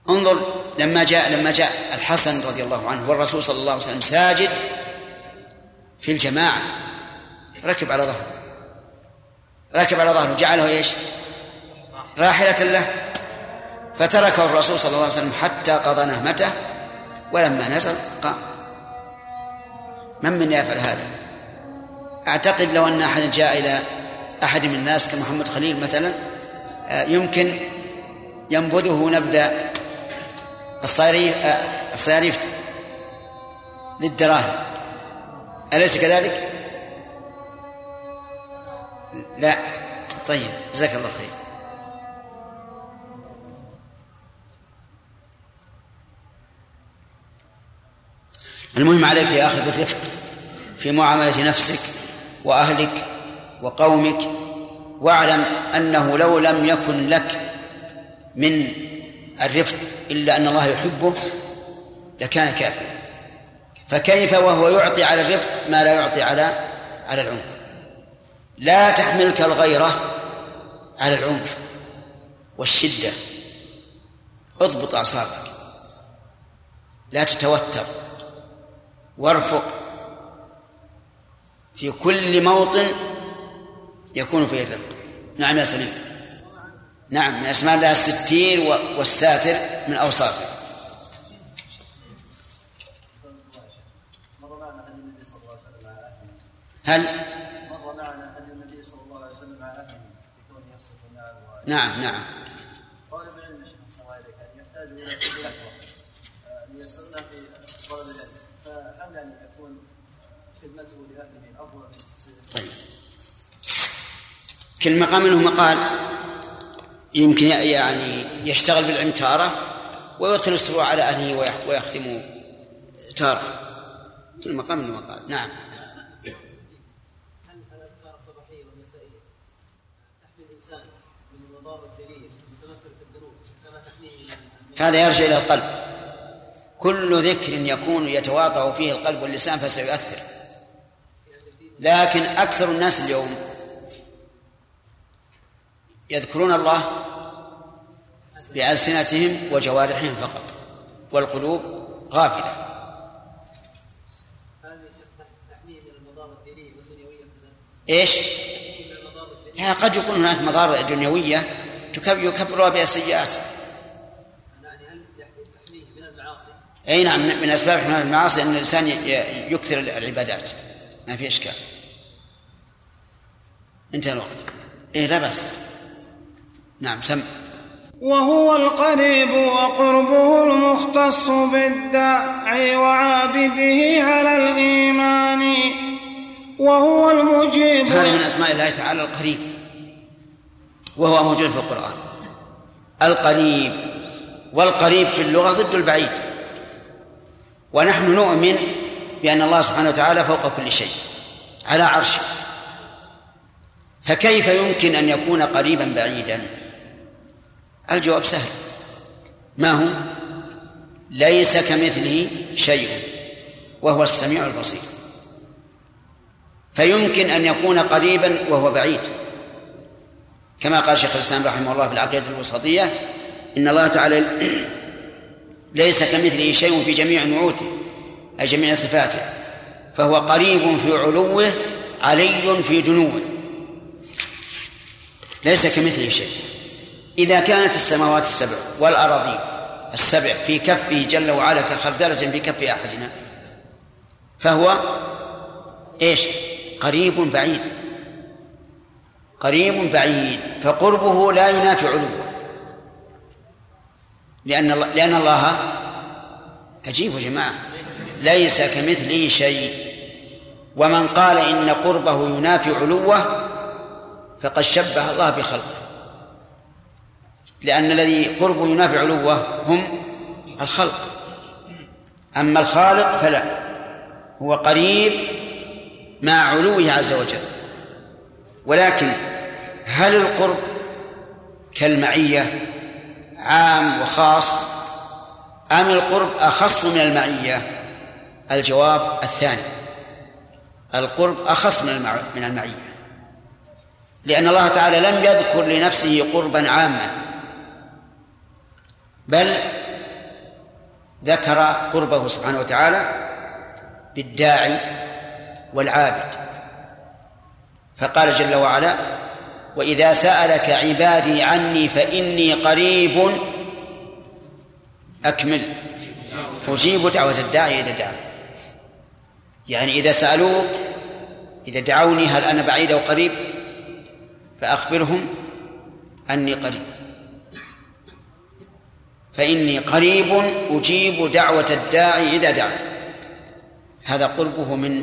انظر لما جاء لما جاء الحسن رضي الله عنه والرسول صلى الله عليه وسلم ساجد في الجماعة ركب على ظهره. ركب على ظهره جعله إيش؟ راحلة له. فتركه الرسول صلى الله عليه وسلم حتى قضى نهمته. ولما نزل قام من من يفعل هذا؟ أعتقد لو أن أحد جاء إلى أحد من الناس كمحمد خليل مثلا آه، يمكن ينبذه نبذ الصياريف آه، للدراهم أليس كذلك؟ لا طيب جزاك الله خير المهم عليك يا أخي بالرفق في معاملة نفسك وأهلك وقومك واعلم أنه لو لم يكن لك من الرفق إلا أن الله يحبه لكان كافيا فكيف وهو يعطي على الرفق ما لا يعطي على على العنف؟ لا تحملك الغيرة على العنف والشدة. اضبط أعصابك. لا تتوتر. وارفق. في كل موطن يكون فيه الرفق. نعم يا سليم. نعم من أسماء الله الستير والساتر من أوصافه. هل؟ مر معنا النبي صلى الله عليه وسلم على أهله نعم نعم طالب العلم شيخ الله عليك يعني يحتاج إلى يكون خدمته لأهله أفضل من طيب. كل مقام منه مقال يمكن يعني يشتغل بالعمتارة ويدخل السرور على أهله ويح- ويختم تارة. كل مقام منه مقال. نعم. هل الاذكار الصباحيه والمسائية؟ تحمي الإنسان من مضار الدليل المتمثل في الذنوب كما تحميه هذا يرجع إلى القلب. كل ذكر يكون يتواطأ فيه القلب واللسان فسيؤثر. لكن أكثر الناس اليوم يذكرون الله بألسنتهم وجوارحهم فقط والقلوب غافلة. لا قد يكون هناك مضار دنيوية يكبرها بها السيئات يعني هل تحميه من المعاصي أي نعم من أسباب حماية المعاصي أن الإنسان يكثر العبادات. ما في إشكال. انتهى الوقت. إيه لا بأس. نعم سم. وهو القريب وقربه المختص بالداعي وعابده على الإيمان. وهو المجيب. هذا من أسماء الله تعالى القريب. وهو موجود في القرآن. القريب. والقريب في اللغة ضد البعيد. ونحن نؤمن بأن الله سبحانه وتعالى فوق كل شيء على عرشه. فكيف يمكن أن يكون قريبا بعيدا؟ الجواب سهل. ما هو؟ ليس كمثله شيء وهو السميع البصير. فيمكن أن يكون قريبا وهو بعيد. كما قال شيخ الإسلام رحمه الله في العقيدة الوسطية إن الله تعالى ليس كمثله شيء في جميع نعوته أي جميع صفاته فهو قريب في علوه علي في دنوه ليس كمثله شيء. إذا كانت السماوات السبع والأراضين السبع في كفه جل وعلا كخردلة في كف أحدنا فهو إيش؟ قريب بعيد. قريب بعيد فقربه لا ينافي علوه. لأن الله لأن الله عجيب يا جماعة. ليس كمثله شيء. ومن قال إن قربه ينافي علوه فقد شبه الله بخلقه. لأن الذي قربه ينافي علوه هم الخلق. أما الخالق فلا. هو قريب مع علوه عز وجل. ولكن هل القرب كالمعية؟ عام وخاص أم القرب أخص من المعية الجواب الثاني القرب أخص من. من المعية لأن الله تعالى لم يذكر لنفسه قربا عاما بل ذكر قربه سبحانه وتعالى بالداعي والعابد فقال جل وعلا وإذا سألك عبادي عني فإني قريب أكمل. أجيب دعوة الداعي إذا دعا. يعني إذا سألوك إذا دعوني هل أنا بعيد أو قريب فأخبرهم أني قريب. فإني قريب أجيب دعوة الداعي إذا دعا. هذا قربه من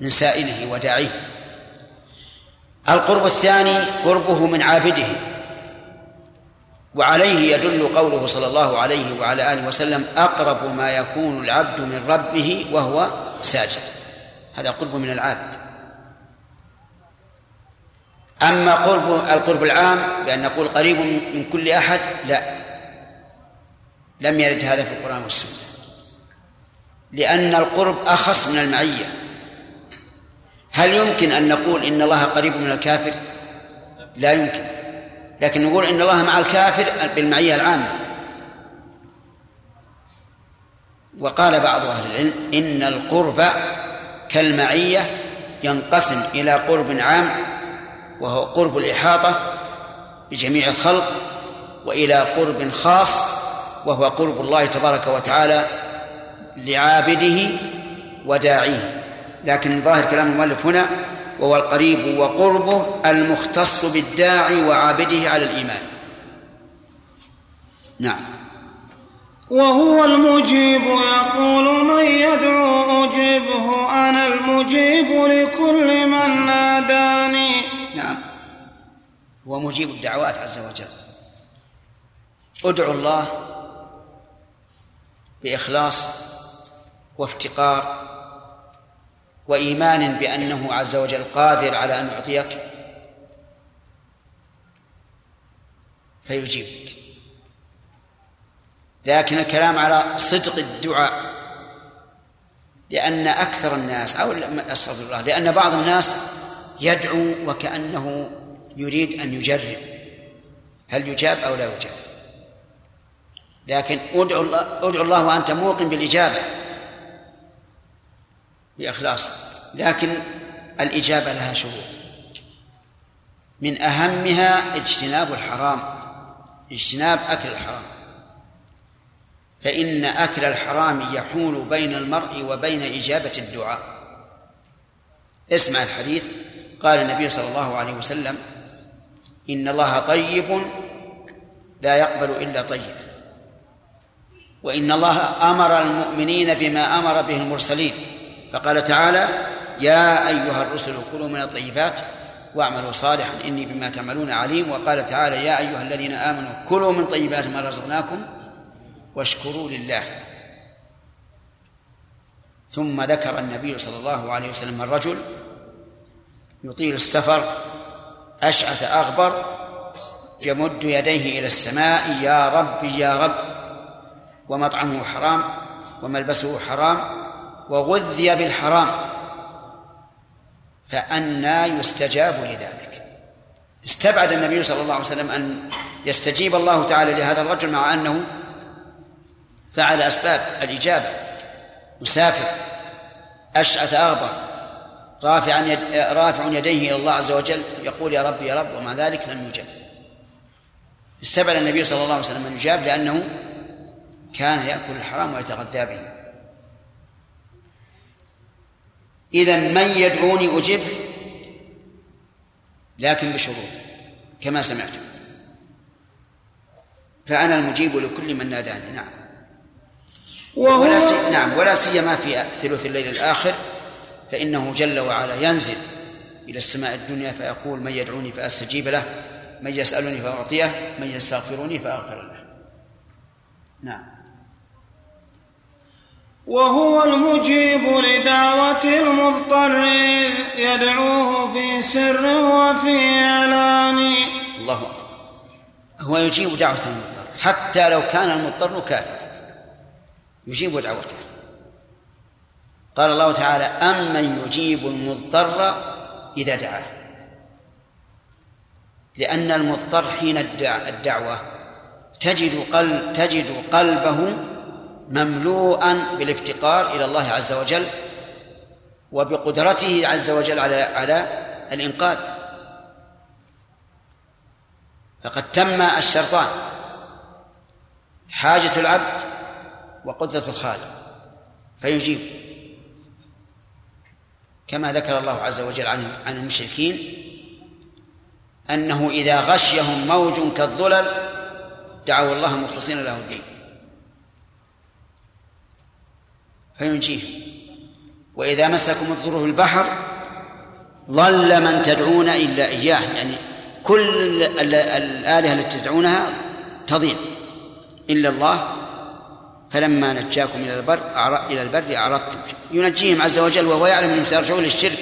من سائله وداعيه. القرب الثاني قربه من عابده. وعليه يدل قوله صلى الله عليه وعلى آله وسلم أقرب ما يكون العبد من ربه وهو ساجد. هذا قرب من العابد. أما قرب القرب العام بأن نقول قريب من كل أحد لا. لم يرد هذا في القرآن والسنة. لأن القرب أخص من المعية. هل يمكن أن نقول إن الله قريب من الكافر؟ لا يمكن. لكن نقول إن الله مع الكافر بالمعية العامة. وقال بعض أهل العلم إن القرب كالمعية ينقسم إلى قرب عام وهو قرب الإحاطة بجميع الخلق وإلى قرب خاص وهو قرب الله تبارك وتعالى لعابده وداعيه. لكن ظاهر كلام المؤلف هنا وهو القريب وقربه المختص بالداعي وعابده على الإيمان. نعم. وهو المجيب يقول من يدعو أجبه أنا المجيب لكل من ناداني. نعم. هو مجيب الدعوات عز وجل. ادعوا الله بإخلاص وافتقار وإيمان بأنه عز وجل قادر على أن يعطيك فيجيبك. لكن الكلام على صدق الدعاء لأن أكثر الناس أو أستغفر الله لأن بعض الناس يدعو وكأنه يريد أن يجرب. هل يجاب أو لا يجاب؟ لكن ادعو الله ادعو الله وأنت موقن بالإجابة. بإخلاص. لكن الإجابة لها شروط. من أهمها اجتناب الحرام اجتناب أكل الحرام. فإن أكل الحرام يحول بين المرء وبين إجابة الدعاء. اسمع الحديث. قال النبي صلى الله عليه وسلم إن الله طيب لا يقبل إلا طيبا. وإن الله أمر المؤمنين بما أمر به المرسلين. فقال تعالى يا أيها الرسل كلوا من الطيبات واعملوا صالحا إني بما تعملون عليم. وقال تعالى يا أيها الذين آمنوا كلوا من طيبات ما رزقناكم واشكروا لله. ثم ذكر النبي صلى الله عليه وسلم الرجل يطيل السفر أشعث أغبر يمد يديه إلى السماء يا رب يا رب ومطعمه حرام وملبسه حرام وغذي بالحرام فأنى يستجاب لذلك. استبعد النبي صلى الله عليه وسلم أن يستجيب الله تعالى لهذا الرجل مع أنه فعل أسباب الإجابة مسافر أشعث أغبر رافعا يد رافع يديه إلى الله عز وجل يقول يا رب يا رب ومع ذلك لم يجب. استبعد النبي صلى الله عليه وسلم أن يجاب لأنه كان يأكل الحرام ويتغذى به. إذا من يدعوني أجبه لكن بشروط كما سمعتم. فأنا المجيب لكل من ناداني نعم. وهو ولا سي... نعم ولا سيما في ثلث الليل الآخر فإنه جل وعلا ينزل إلى السماء الدنيا فيقول من يدعوني فأستجيب له من يسألني فأعطيه من يستغفرني فأغفر له. نعم. وهو المجيب لدعوة المضطر يدعوه في سر وفي إعلان. الله أكبر. هو يجيب دعوة المضطر. حتى لو كان المضطر كافرا يجيب دعوته. قال الله تعالى أمن يجيب المضطر إذا دعاه. لأن المضطر حين الدع- الدعوة تجد قلب تجد قلبه مملوءا بالافتقار إلى الله عز وجل وبقدرته عز وجل على على الإنقاذ. فقد تم الشرطان حاجة العبد وقدرة الخالق. فيجيب. كما ذكر الله عز وجل عن عن المشركين أنه إذا غشيهم موج كالظلل دعوا الله مخلصين له الدين. فينجيهم وإذا مسكم الضر في البحر ضل من تدعون إلا إياه. يعني كل ال- الآلهة التي تدعونها تضيع. إلا الله فلما نجاكم إلى البر إلى البر أعرضتم. ينجيهم عز وجل وهو يعلم أنهم سيرجعون للشرك.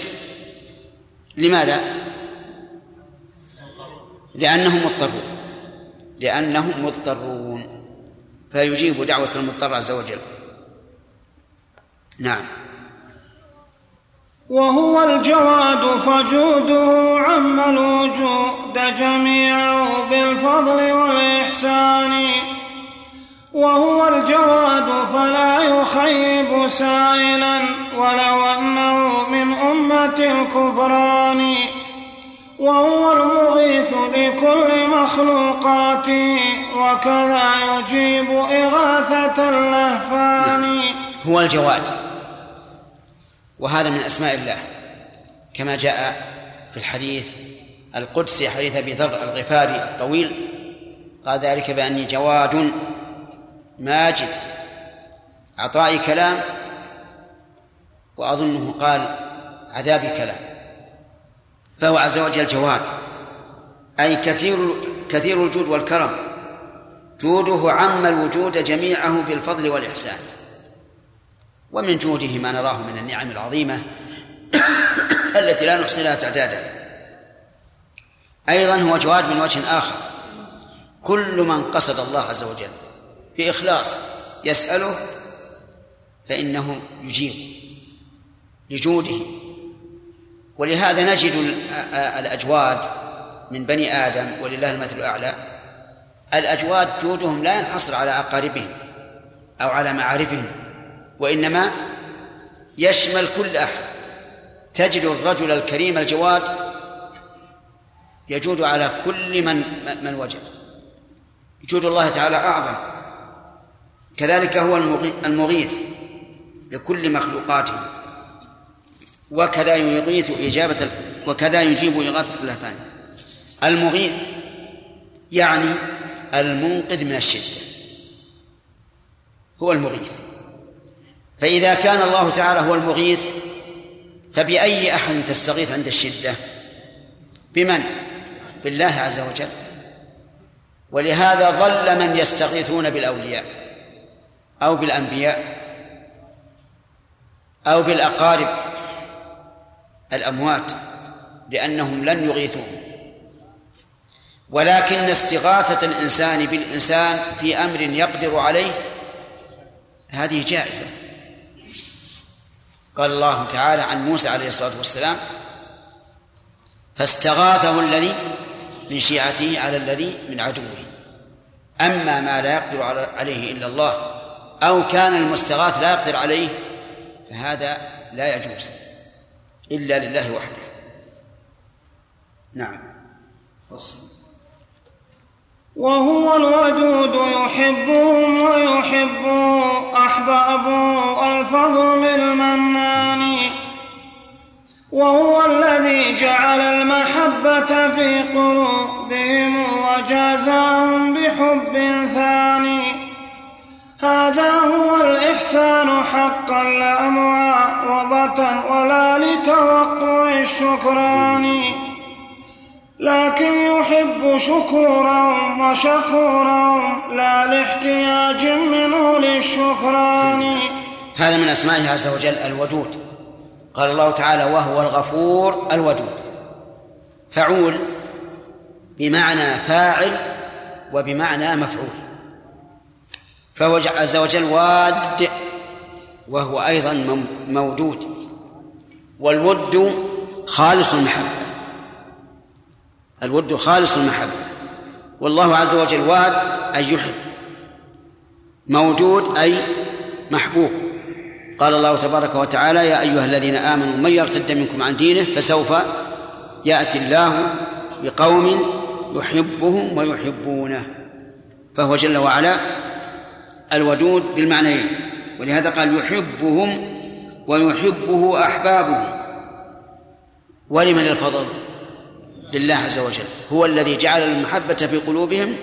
لماذا؟ لأنهم مضطرون. لأنهم مضطرون. فيجيب دعوة المضطر عز وجل. نعم. وهو الجواد فجوده عم الوجود جميعه بالفضل والإحسان. وهو الجواد فلا يخيب سائلا ولو أنه من أمة الكفران. وهو المغيث لكل مخلوقاته وكذا يجيب إغاثة اللهفان. هو الجواد. وهذا من أسماء الله. كما جاء في الحديث القدسي حديث أبي ذر الغفاري الطويل قال ذلك بأني جواد ماجد. عطائي كلام وأظنه قال عذابي كلام. فهو عز وجل جواد. أي كثير كثير الجود والكرم. جوده عم الوجود جميعه بالفضل والإحسان. ومن جوده ما نراه من النعم العظيمة التي لا نحصي لها تعدادا. أيضا هو جواد من وجه آخر. كل من قصد الله عز وجل بإخلاص يسأله فإنه يجيب لجوده. ولهذا نجد الأجواد من بني آدم ولله المثل الأعلى. الأجواد جودهم لا ينحصر على أقاربهم أو على معارفهم. وإنما يشمل كل أحد. تجد الرجل الكريم الجواد يجود على كل من من وجد. جود الله تعالى أعظم. كذلك هو المغيث لكل مخلوقاته. وكذا يغيث إجابة وكذا يجيب إغاثة اللهفان. المغيث يعني المنقذ من الشدة. هو المغيث. فإذا كان الله تعالى هو المغيث فبأي أحد تستغيث عند الشدة؟ بمن؟ بالله عز وجل. ولهذا ظل من يستغيثون بالأولياء أو بالأنبياء أو بالأقارب الأموات لأنهم لن يغيثوهم. ولكن استغاثة الإنسان بالإنسان في أمر يقدر عليه هذه جائزة. قال الله تعالى عن موسى عليه الصلاة والسلام فاستغاثه الذي من شيعته على الذي من عدوه. أما ما لا يقدر عليه إلا الله أو كان المستغاث لا يقدر عليه فهذا لا يجوز إلا لله وحده. نعم. فصل. وهو الودود يحبهم ويحب أحبابه الفضل المنان وهو الذي جعل المحبة في قلوبهم وجازاهم بحب ثاني. هذا هو الإحسان حقا لا معاوضة ولا لتوقع الشكران. لكن يحب شكورا وشكورا لا لاحتياج منه للشكران. هذا من أسمائه عز وجل الودود. قال الله تعالى وهو الغفور الودود فعول بمعنى فاعل وبمعنى مفعول. فهو عز وجل واد وهو أيضا مودود. والود خالص المحبة. الود خالص المحبة والله عز وجل واد أي يحب. موجود أي محبوب. قال الله تبارك وتعالى يا أيها الذين آمنوا من يرتد منكم عن دينه فسوف يأتي الله بقوم يحبهم ويحبونه. فهو جل وعلا الودود بالمعنيين. ولهذا قال يحبهم ويحبه أحبابه ولمن الفضل؟ لله عز وجل هو الذي جعل المحبة في قلوبهم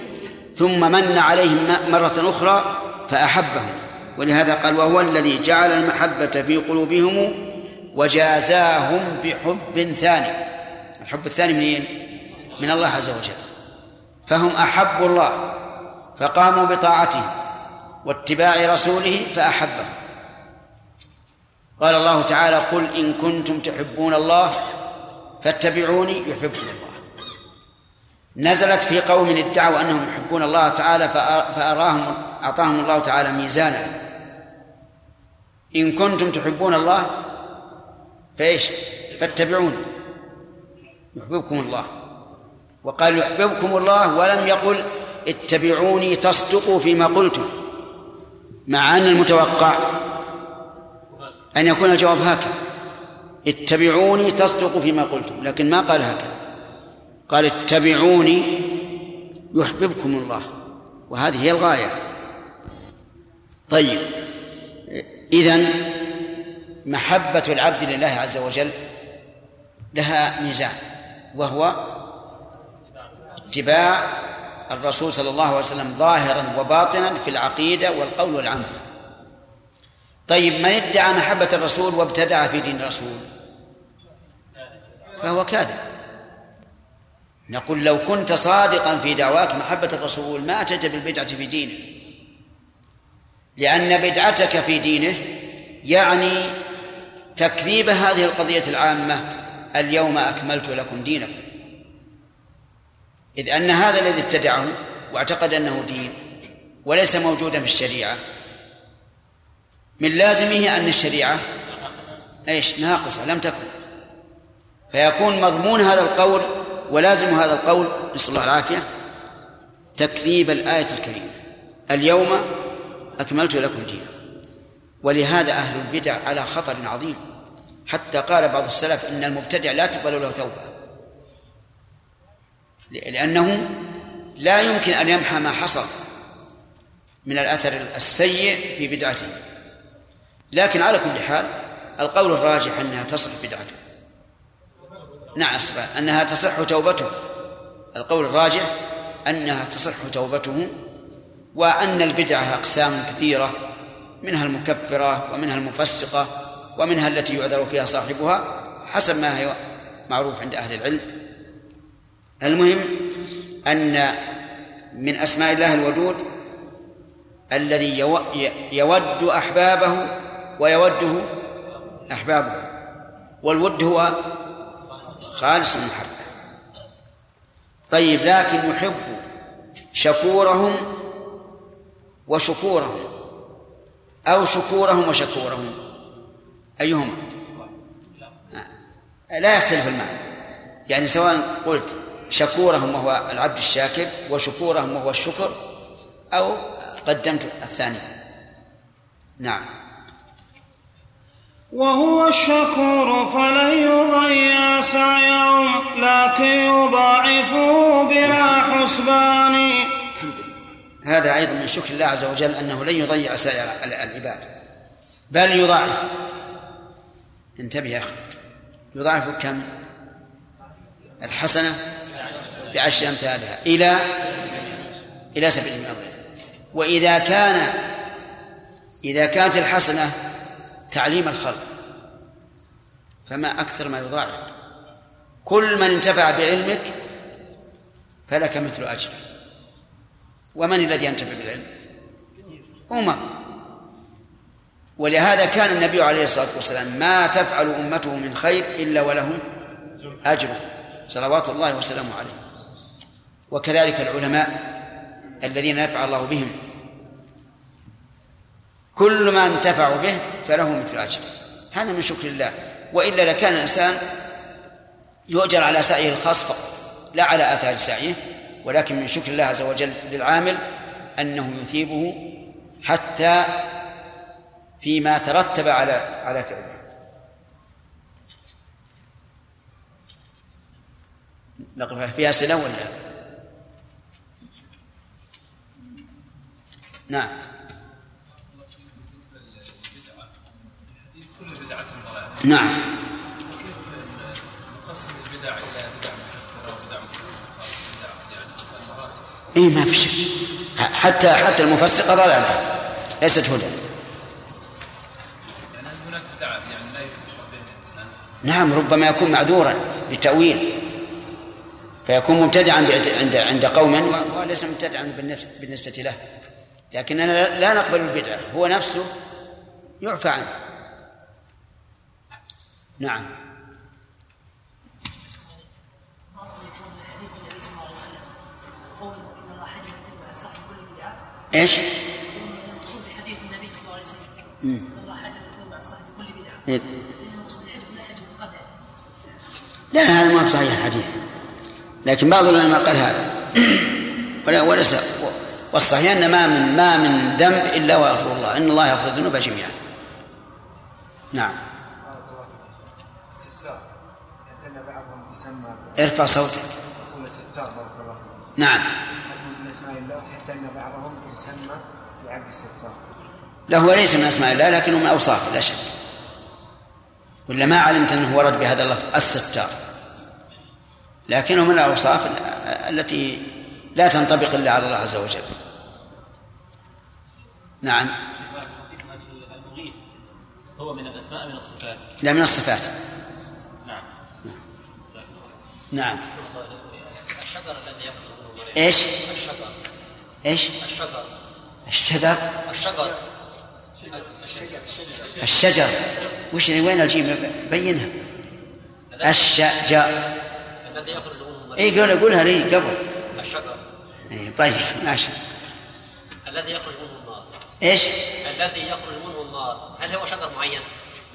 ثم من عليهم مرة أخرى فأحبهم. ولهذا قال وهو الذي جعل المحبة في قلوبهم وجازاهم بحب ثاني. الحب الثاني منين؟ من الله عز وجل. فهم أحبوا الله فقاموا بطاعته واتباع رسوله فأحبهم. قال الله تعالى قل إن كنتم تحبون الله فاتبعوني يحبكم الله. نزلت في قوم ادعوا أنهم يحبون الله تعالى فأراهم أعطاهم الله تعالى ميزانا. إن كنتم تحبون الله فإيش؟ فاتبعوني. يحببكم الله. وقال يحببكم الله ولم يقل اتبعوني تصدقوا فيما قلتم مع أن المتوقع أن يكون الجواب هكذا. اتبعوني تصدقوا فيما قلتم. لكن ما قال هكذا. قال اتبعوني يحببكم الله. وهذه هي الغاية. طيب. إذن محبة العبد لله عز وجل لها ميزان وهو اتباع الرسول صلى الله عليه وسلم ظاهرا وباطنا في العقيدة والقول والعمل. طيب من ادعى محبة الرسول وابتدع في دين الرسول؟ فهو كاذب. نقول لو كنت صادقا في دعواك محبة الرسول ما أتيت بالبدعة في دينه. لأن بدعتك في دينه يعني تكذيب هذه القضية العامة اليوم أكملت لكم دينكم. إذ أن هذا الذي ابتدعه وأعتقد أنه دين وليس موجودا في الشريعة. من لازمه أن الشريعة إيش؟ ناقصة لم تكن. فيكون مضمون هذا القول ولازم هذا القول نسأل الله العافية تكذيب الآية الكريمة. اليوم أكملت لكم دينكم. ولهذا أهل البدع على خطر عظيم. حتى قال بعض السلف إن المبتدع لا تقبل له توبة. لأنه لا يمكن أن يمحى ما حصل من الأثر السيء في بدعته. لكن على كل حال القول الراجح أنها تصح بدعته نعم أنها تصح توبته. القول الراجح أنها تصح توبته وأن البدعة أقسام كثيرة منها المكفرة ومنها المفسقة ومنها التي يعذر فيها صاحبها حسب ما هي معروف عند أهل العلم. المهم أن من أسماء الله الودود الذي يود أحبابه ويوده أحبابه والود هو خالص المحبة طيب لكن يحب شكورهم وشكورهم أو شكورهم وشكورهم أيهما؟ لا يختلف المعنى. يعني سواء قلت شكورهم وهو العبد الشاكر وشكورهم وهو الشكر أو قدمت الثاني نعم. وهو الشكور فلن يضيع سعيهم لكن يضاعفه بلا حسبان. هذا أيضا من شكر الله عز وجل أنه لن يضيع سعي العباد. بل يضاعف. انتبه يا أخي. يضاعف كم؟ الحسنة بعشر أمثالها إلى إلى سبعين أضعاف وإذا كان إذا كانت الحسنة تعليم الخلق فما أكثر ما يضاعف. كل من انتفع بعلمك فلك مثل أجره. ومن الذي ينتفع بالعلم؟ أمم. ولهذا كان النبي عليه الصلاة والسلام ما تفعل أمته من خير إلا وله أجر صلوات الله وسلامه عليه. وكذلك العلماء الذين يفعل الله بهم. كل ما انتفعوا به فله مثل أجر هذا من شكر الله. وإلا لكان الإنسان يؤجر على سعيه الخاص فقط لا على آثار سعيه. ولكن من شكر الله عز وجل للعامل أنه يثيبه حتى فيما ترتب على على فعله نقف فيها أسئلة ولا؟ نعم. مراتب اي ما في شك. حتى حتى المفسقة ضلالة. ليست هدى. يعني هناك يعني لا نعم ربما يكون معذورا بتأويل فيكون مبتدعا عند عند قوم وليس مبتدعا بالنفس بالنسبة له. لكننا لا- نقبل البدعة هو نفسه يعفى عنه. بدعه إيش؟ المقصود النبي صلى الله عليه وسلم الله صاحب كل بدعه. المقصود لا هذا ما بصحيح الحديث. لكن بعض العلماء قال هذا. ولا وليس والصحيح أن ما من ما من ذنب إلا ويغفر الله. إن الله يغفر الذنوب جميعا. نعم. ارفع صوتك. نعم. حتى ان بعضهم يسمى بعبد الستار لا هو ليس من أسماء الله لكنه من اوصافه لا شك. ولا ما علمت أنه ورد بهذا اللفظ الستار. لكنه من الأوصاف ال- التي لا تنطبق إلا على الله عز وجل. نعم. المغيث؟ هو من الأسماء من الصفات. لا من الصفات. نعم. الشجر الذي يخرج منه إيش؟ الشجر. إيش؟ الشجر. الشجر. الشجر. الشجر. وش وين الجيم؟ بينها. الشجر. الذي يخرج اي قول قولها لي قبل. الشجر. اي طيب ماشي. الذي يخرج منه النار. إيش؟ الذي يخرج منه النار. هل هو شجر معين؟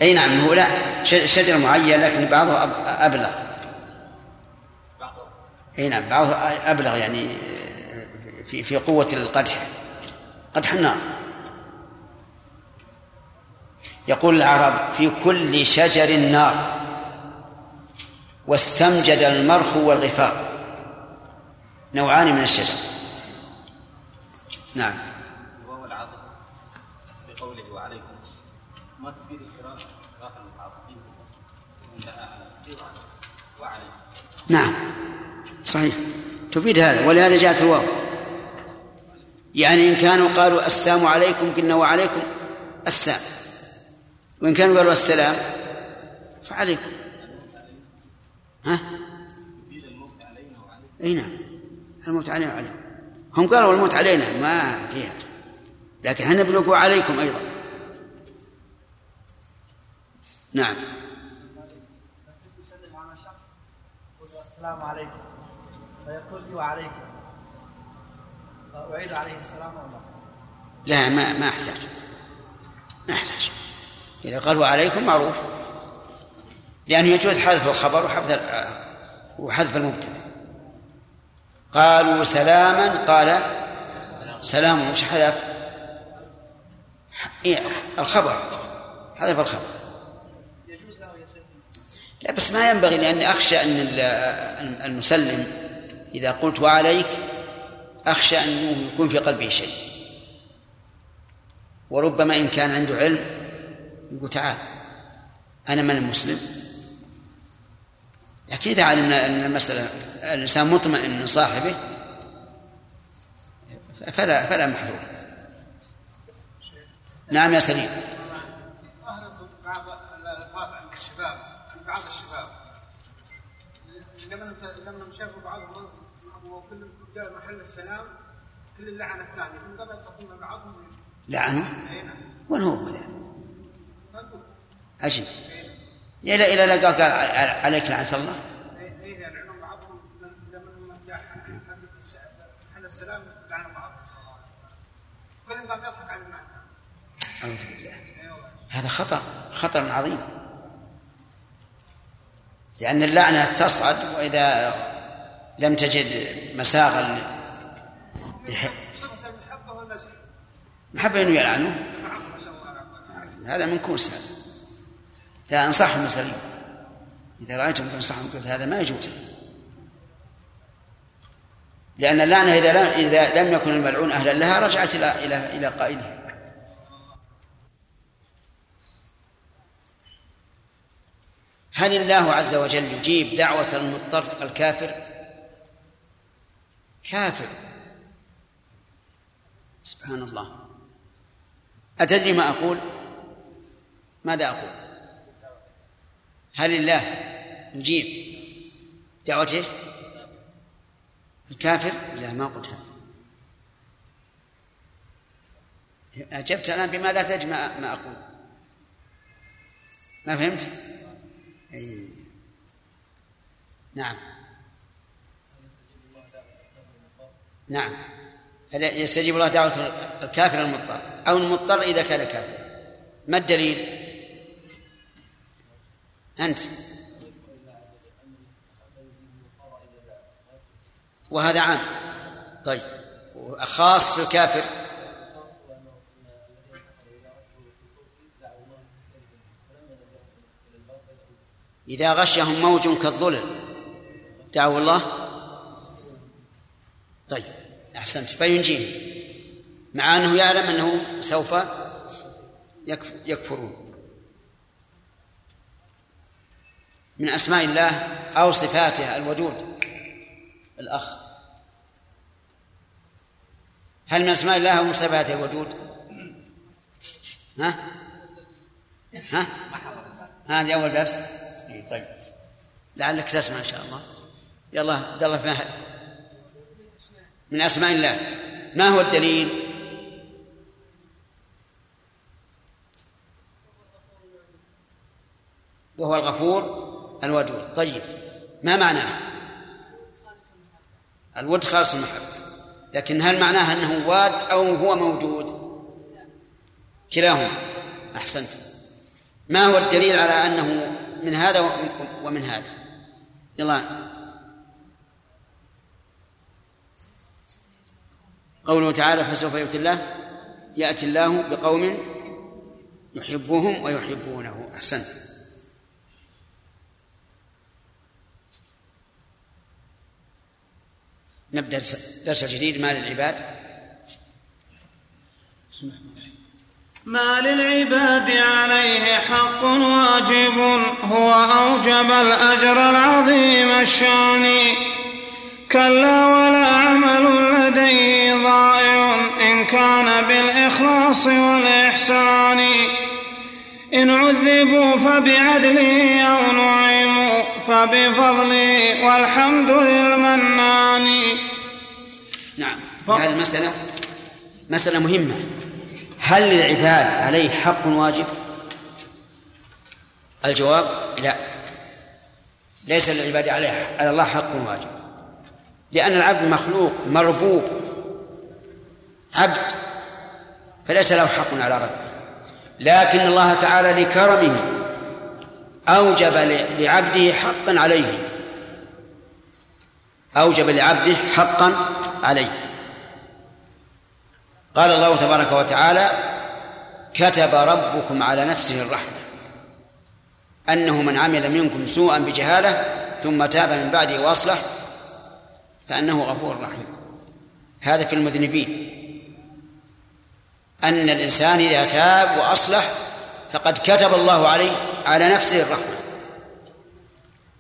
إي نعم هو لا. شجر معين لكن بعضه أبلغ. إي نعم بعضه أبلغ يعني في في قوة القدح. قدح النار. يقول العرب في كل شجر نار واستمجد المرخ والغفار. نوعان من الشجر. نعم. وهو العاطف بقوله وعليكم. ما تفيد كثير وعليكم نعم. صحيح. تفيد هذا ولهذا جاءت الواو. يعني إن كانوا قالوا السلام عليكم قلنا وعليكم السلام. وإن كانوا قالوا السلام فعليكم. ها؟ إي نعم. الموت علينا وعليكم. هم قالوا الموت علينا ما فيها لكن إحنا بنقول عليكم أيضا؟ نعم. السلام عليكم. فيقول لي وعليكم أعيد عليه السلام والله لا ما ما أحتاج. ما أحتاج. إذا قال وعليكم معروف. لأنه يجوز حذف الخبر وحذف وحذف المبتدأ. قالوا سلاما قال سلام مش حذف؟ إيه الخبر. حذف الخبر. لا بس ما ينبغي لأني أخشى أن ال- المسلم إذا قلت وعليك أخشى أنه يكون في قلبه شيء. وربما إن كان عنده علم يقول تعال أنا من المسلم. لكن إذا علم أن المسألة الإنسان مطمئن من صاحبه فلا فلا محذور. نعم يا سليم. قال محل السلام كل لعن الثاني ثم قبل تقوم بعضهم لعنة؟ اي نعم. وين هو ذا فقول عجيب إلى إلى لقى قال عليك لعنة الله. أعوذ بالله. هذا خطر خطر عظيم. لأن اللعنة تصعد وإذا لم تجد مساغا محبة أنه يلعنه هذا منكوس هذا. لا أنصحهم سليم إذا رأيتم تنصحهم قلت هذا ما يجوز. لأن اللعنة إذا لم إذا لم يكن الملعون أهلا لها رجعت إلى إلى إلى قائله. هل الله عز وجل يجيب دعوة المضطر الكافر؟ كافر سبحان الله أتدري ما أقول؟ ماذا أقول؟ هل الله يجيب دعوة إيش؟ الكافر؟ لا ما قلت أجبت الآن بما لا تدري ما أقول ما فهمت؟ أي نعم نعم. يستجيب الله دعوة الكافر المضطر. أو المضطر إذا كان كافر. ما الدليل؟ أنت. وهذا عام. طيب. خاص في الكافر إذا غشهم موج كالظلل. دعوا الله. طيب أحسنت فينجيهم مع أنه يعلم أنه سوف يكف- يكفرون من أسماء الله أو صفاته الودود الأخ هل من أسماء الله أو صفاته الودود؟ ها؟ ها؟ هذه أول درس؟ طيب لعلك تسمع إن شاء الله يلا عبد الله من أسماء الله. ما هو الدليل؟ وهو الغفور الودود. طيب ما معناه؟ الود خالص المحبة. لكن هل معناه أنه واد أو هو موجود؟ كلاهما. أحسنت. ما هو الدليل على أنه من هذا ومن هذا؟ يلا قوله تعالى فسوف يؤتي الله يأتي الله بقوم يحبهم ويحبونه. أحسنت. نبدأ درس الجديد ما للعباد؟ ما للعباد عليه حق واجب هو أوجب الأجر العظيم الشان. كلا ولا عمل لديه ضائع. إن كان بالإخلاص والإحسان. إن عذبوا فبعدله أو نعموا فبفضله والحمد للمنان. نعم. هذه المسألة مسألة مهمة. هل للعباد عليه حق واجب؟ الجواب لا. ليس للعباد عليه على الله حق واجب. لأن العبد مخلوق مربوب عبد فليس له حق على ربه. لكن الله تعالى لكرمه أوجب لعبده حقا عليه. أوجب لعبده حقا عليه. قال الله تبارك وتعالى كتب ربكم على نفسه الرحمة أنه من عمل منكم سوءا بجهالة ثم تاب من بعده وأصلح. فأنه غفور رحيم. هذا في المذنبين. أن الإنسان إذا تاب وأصلح فقد كتب الله عليه على نفسه الرحمة.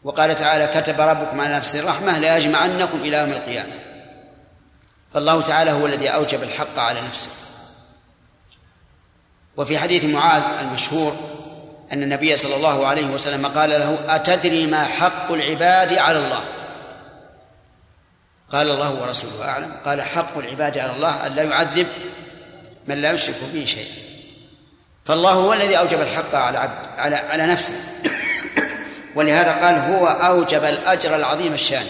وقال تعالى كتب ربكم على نفسه الرحمة ليجمعنكم إلى يوم القيامة. فالله تعالى هو الذي أوجب الحق على نفسه. وفي حديث معاذ المشهور أن النبي صلى الله عليه وسلم قال له أتدري ما حق العباد على الله؟ قال الله ورسوله أعلم. قال حق العباد على الله أن لا يعذب من لا يشرك به شيئا. فالله هو الذي أوجب الحق على عبد على على نفسه. ولهذا قال هو أوجب الأجر العظيم الشان.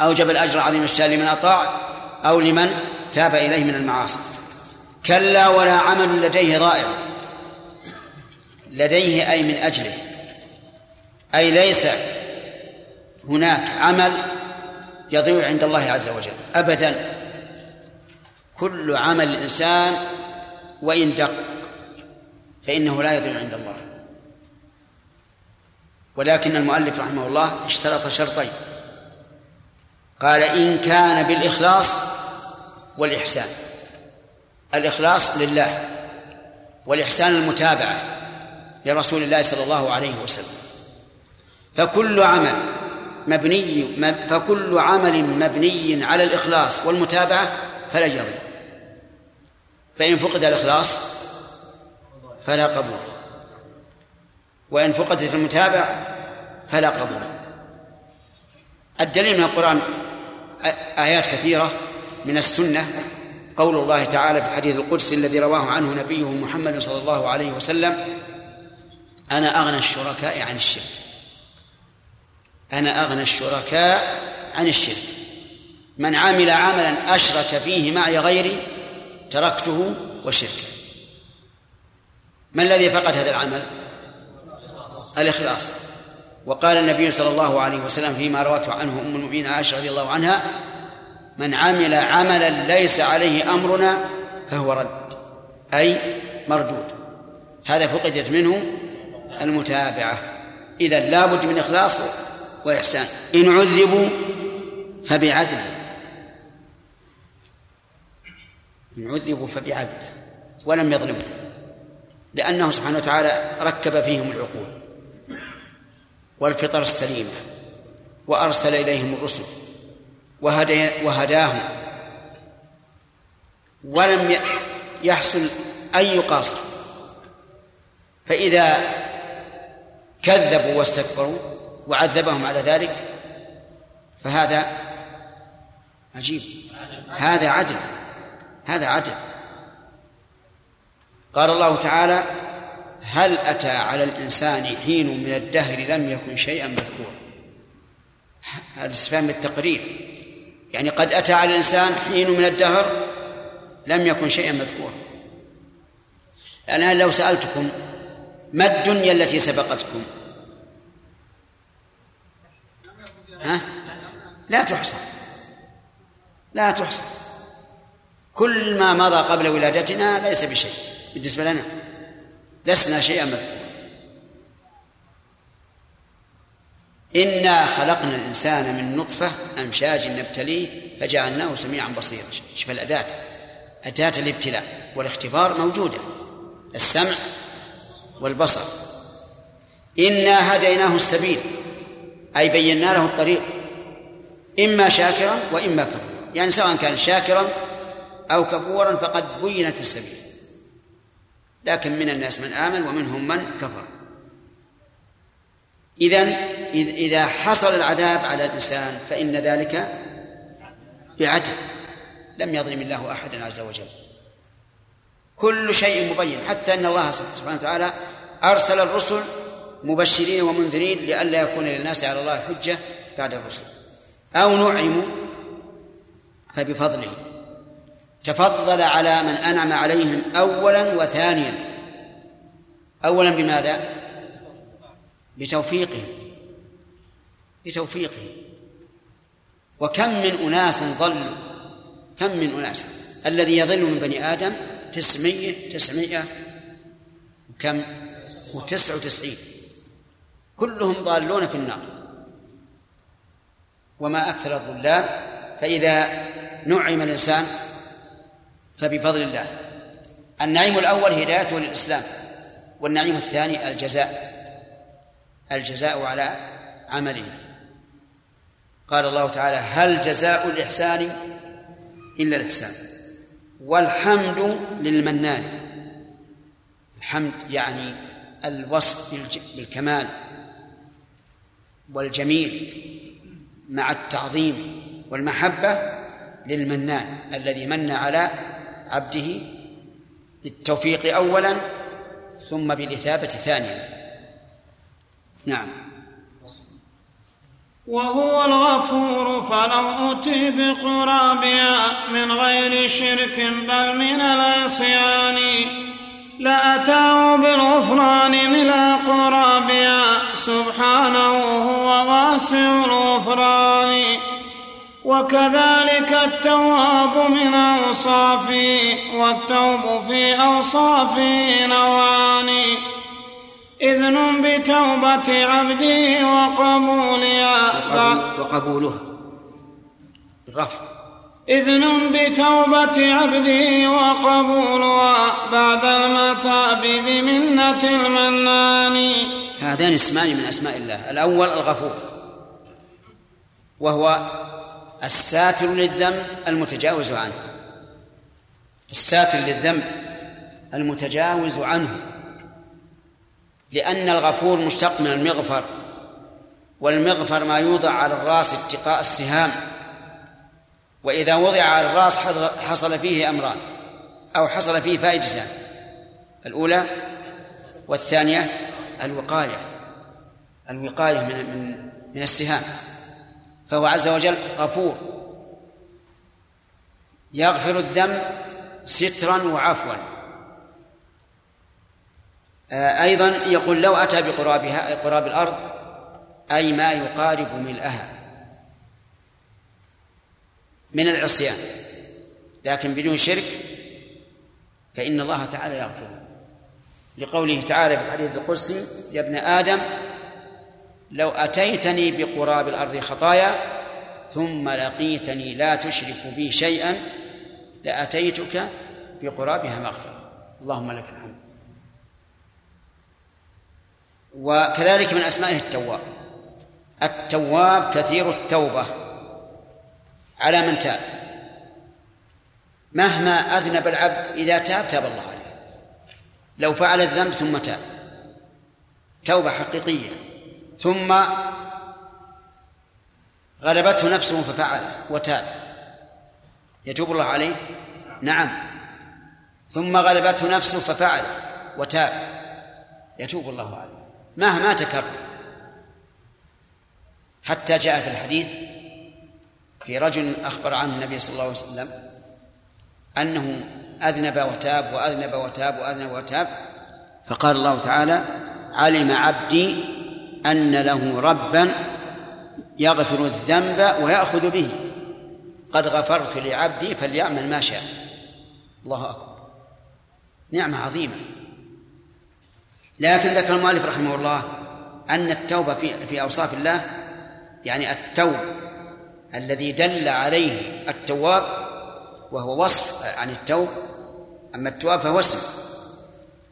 أوجب الأجر العظيم الشان لمن أطاع أو لمن تاب إليه من المعاصي. كلا ولا عمل لديه ضائع لديه أي من أجله. أي ليس هناك عمل يضيع عند الله عز وجل. أبدا. كل عمل الإنسان وإن دق فإنه لا يضيع عند الله. ولكن المؤلف رحمه الله اشترط شرطين. قال إن كان بالإخلاص والإحسان. الإخلاص لله والإحسان المتابعة لرسول الله صلى الله عليه وسلم. فكل عمل مبني فكل عمل مبني على الإخلاص والمتابعة فلا يضيع فإن فقد الإخلاص فلا قبول. وإن فقدت المتابعة فلا قبول. الدليل من القرآن آيات كثيرة من السنة. قول الله تعالى في الحديث القدسي الذي رواه عنه نبيه محمد صلى الله عليه وسلم أنا أغنى الشركاء عن الشرك. أنا أغنى الشركاء عن الشرك. من عمل عملا أشرك فيه معي غيري تركته وشركه. ما الذي فقد هذا العمل؟ الإخلاص. وقال النبي صلى الله عليه وسلم فيما روته عنه أم المؤمنين عائشة رضي الله عنها من عمل عملا ليس عليه أمرنا فهو رد أي مردود. هذا فقدت منه المتابعة. إذا لابد من إخلاص وإحسان. إن عذبوا فبعدله إن عذبوا فبعدله ولم يظلمهم. لأنه سبحانه وتعالى ركب فيهم العقول والفطر السليمة وأرسل إليهم الرسل وهدي وهداهم. ولم يحصل أي قاصر. فإذا كذبوا واستكبروا وعذبهم على ذلك فهذا عجيب. هذا عدل هذا عدل. قال الله تعالى هل أتى على الإنسان حين من الدهر لم يكن شيئا مذكورا. هذا استفهام التقرير. يعني قد أتى على الإنسان حين من الدهر لم يكن شيئا مذكورا. الآن لو سألتكم ما الدنيا التي سبقتكم؟ ها؟ لا تحصى. لا تحصى. كل ما مضى قبل ولادتنا ليس بشيء. بالنسبة لنا. لسنا شيئا مذكورا. إنا خلقنا الإنسان من نطفة أمشاج نبتليه فجعلناه سميعا بصيرا. شوف الأداة. أداة الابتلاء والاختبار موجودة. السمع والبصر. إنا هديناه السبيل. أي بينا له الطريق إما شاكرا وإما كفورا. يعني سواء كان شاكرا أو كفورا فقد بينت السبيل. لكن من الناس من آمن ومنهم من كفر. إذا إذا حصل العذاب على الإنسان فإن ذلك بعدل. لم يظلم الله أحدا عز وجل. كل شيء مبين. حتى أن الله سبحانه وتعالى أرسل الرسل مبشرين ومنذرين لئلا يكون للناس على الله حجة بعد الرسل. أو نعموا فبفضله. تفضل على من أنعم عليهم أولا وثانيا. أولا بماذا؟ بتوفيقه. بتوفيقه. وكم من أناس ضلوا كم من أناس؟ الذي يضل من بني آدم تسعمية تسعمية وكم؟ وتسع وتسعين. كلهم ضالون في النار. وما أكثر الضلال فإذا نعم الإنسان فبفضل الله. النعيم الأول هدايته للإسلام والنعيم الثاني الجزاء. الجزاء على عمله. قال الله تعالى هل جزاء الإحسان إلا الإحسان؟ والحمد للمنان. الحمد يعني الوصف بالكمال. والجميل مع التعظيم والمحبة للمنان الذي من على عبده بالتوفيق أولا ثم بالإثابة ثانيا. نعم. وهو الغفور فلو أتي بقرابها من غير شرك بل من العصيان لأتاه بالغفران من قرابها سبحانه واسع الغفران وكذلك التواب من أوصافه والتوب في أوصافه نوعان إذن بتوبة عبده وقبولها وقبولها. بالرفع إذن بتوبة عبده وقبولها بعد المتاب بمنة المنان. هذان اسمان من أسماء الله. الأول الغفور. وهو الساتر للذنب المتجاوز عنه. الساتر للذنب المتجاوز عنه. لأن الغفور مشتق من المغفر والمغفر ما يوضع على الراس اتقاء السهام. وإذا وضع على الراس حصل فيه أمران أو حصل فيه فائدتان الأولى والثانية الوقاية. الوقاية من من من السهام. فهو عز وجل غفور. يغفر الذنب سترا وعفوا. أيضا يقول لو أتى بقرابها قراب الأرض أي ما يقارب ملئها من العصيان. لكن بدون شرك فإن الله تعالى يغفر لقوله تعالى في الحديث القدسي يا ابن آدم لو أتيتني بقراب الأرض خطايا ثم لقيتني لا تشرك بي شيئا لأتيتك بقرابها مغفرة. اللهم لك الحمد. وكذلك من أسمائه التواب. التواب كثير التوبة. على من تاب. مهما أذنب العبد إذا تاب تاب الله عليه. لو فعل الذنب ثم تاب. توبة حقيقية. ثم غلبته نفسه ففعله وتاب. يتوب الله عليه؟ نعم. ثم غلبته نفسه ففعله وتاب. يتوب الله عليه. مهما تكرر حتى جاء في الحديث في رجل أخبر عنه النبي صلى الله عليه وسلم أنه أذنب وتاب وأذنب وتاب وأذنب وتاب. فقال الله تعالى علم عبدي أن له ربا يغفر الذنب ويأخذ به. قد غفرت لعبدي فليعمل ما شاء. الله أكبر. نعمة عظيمة. لكن ذكر المؤلف رحمه الله أن التوبة في في أوصاف الله يعني التوب الذي دل عليه التواب وهو وصف عن التوب أما التواب فهو اسم.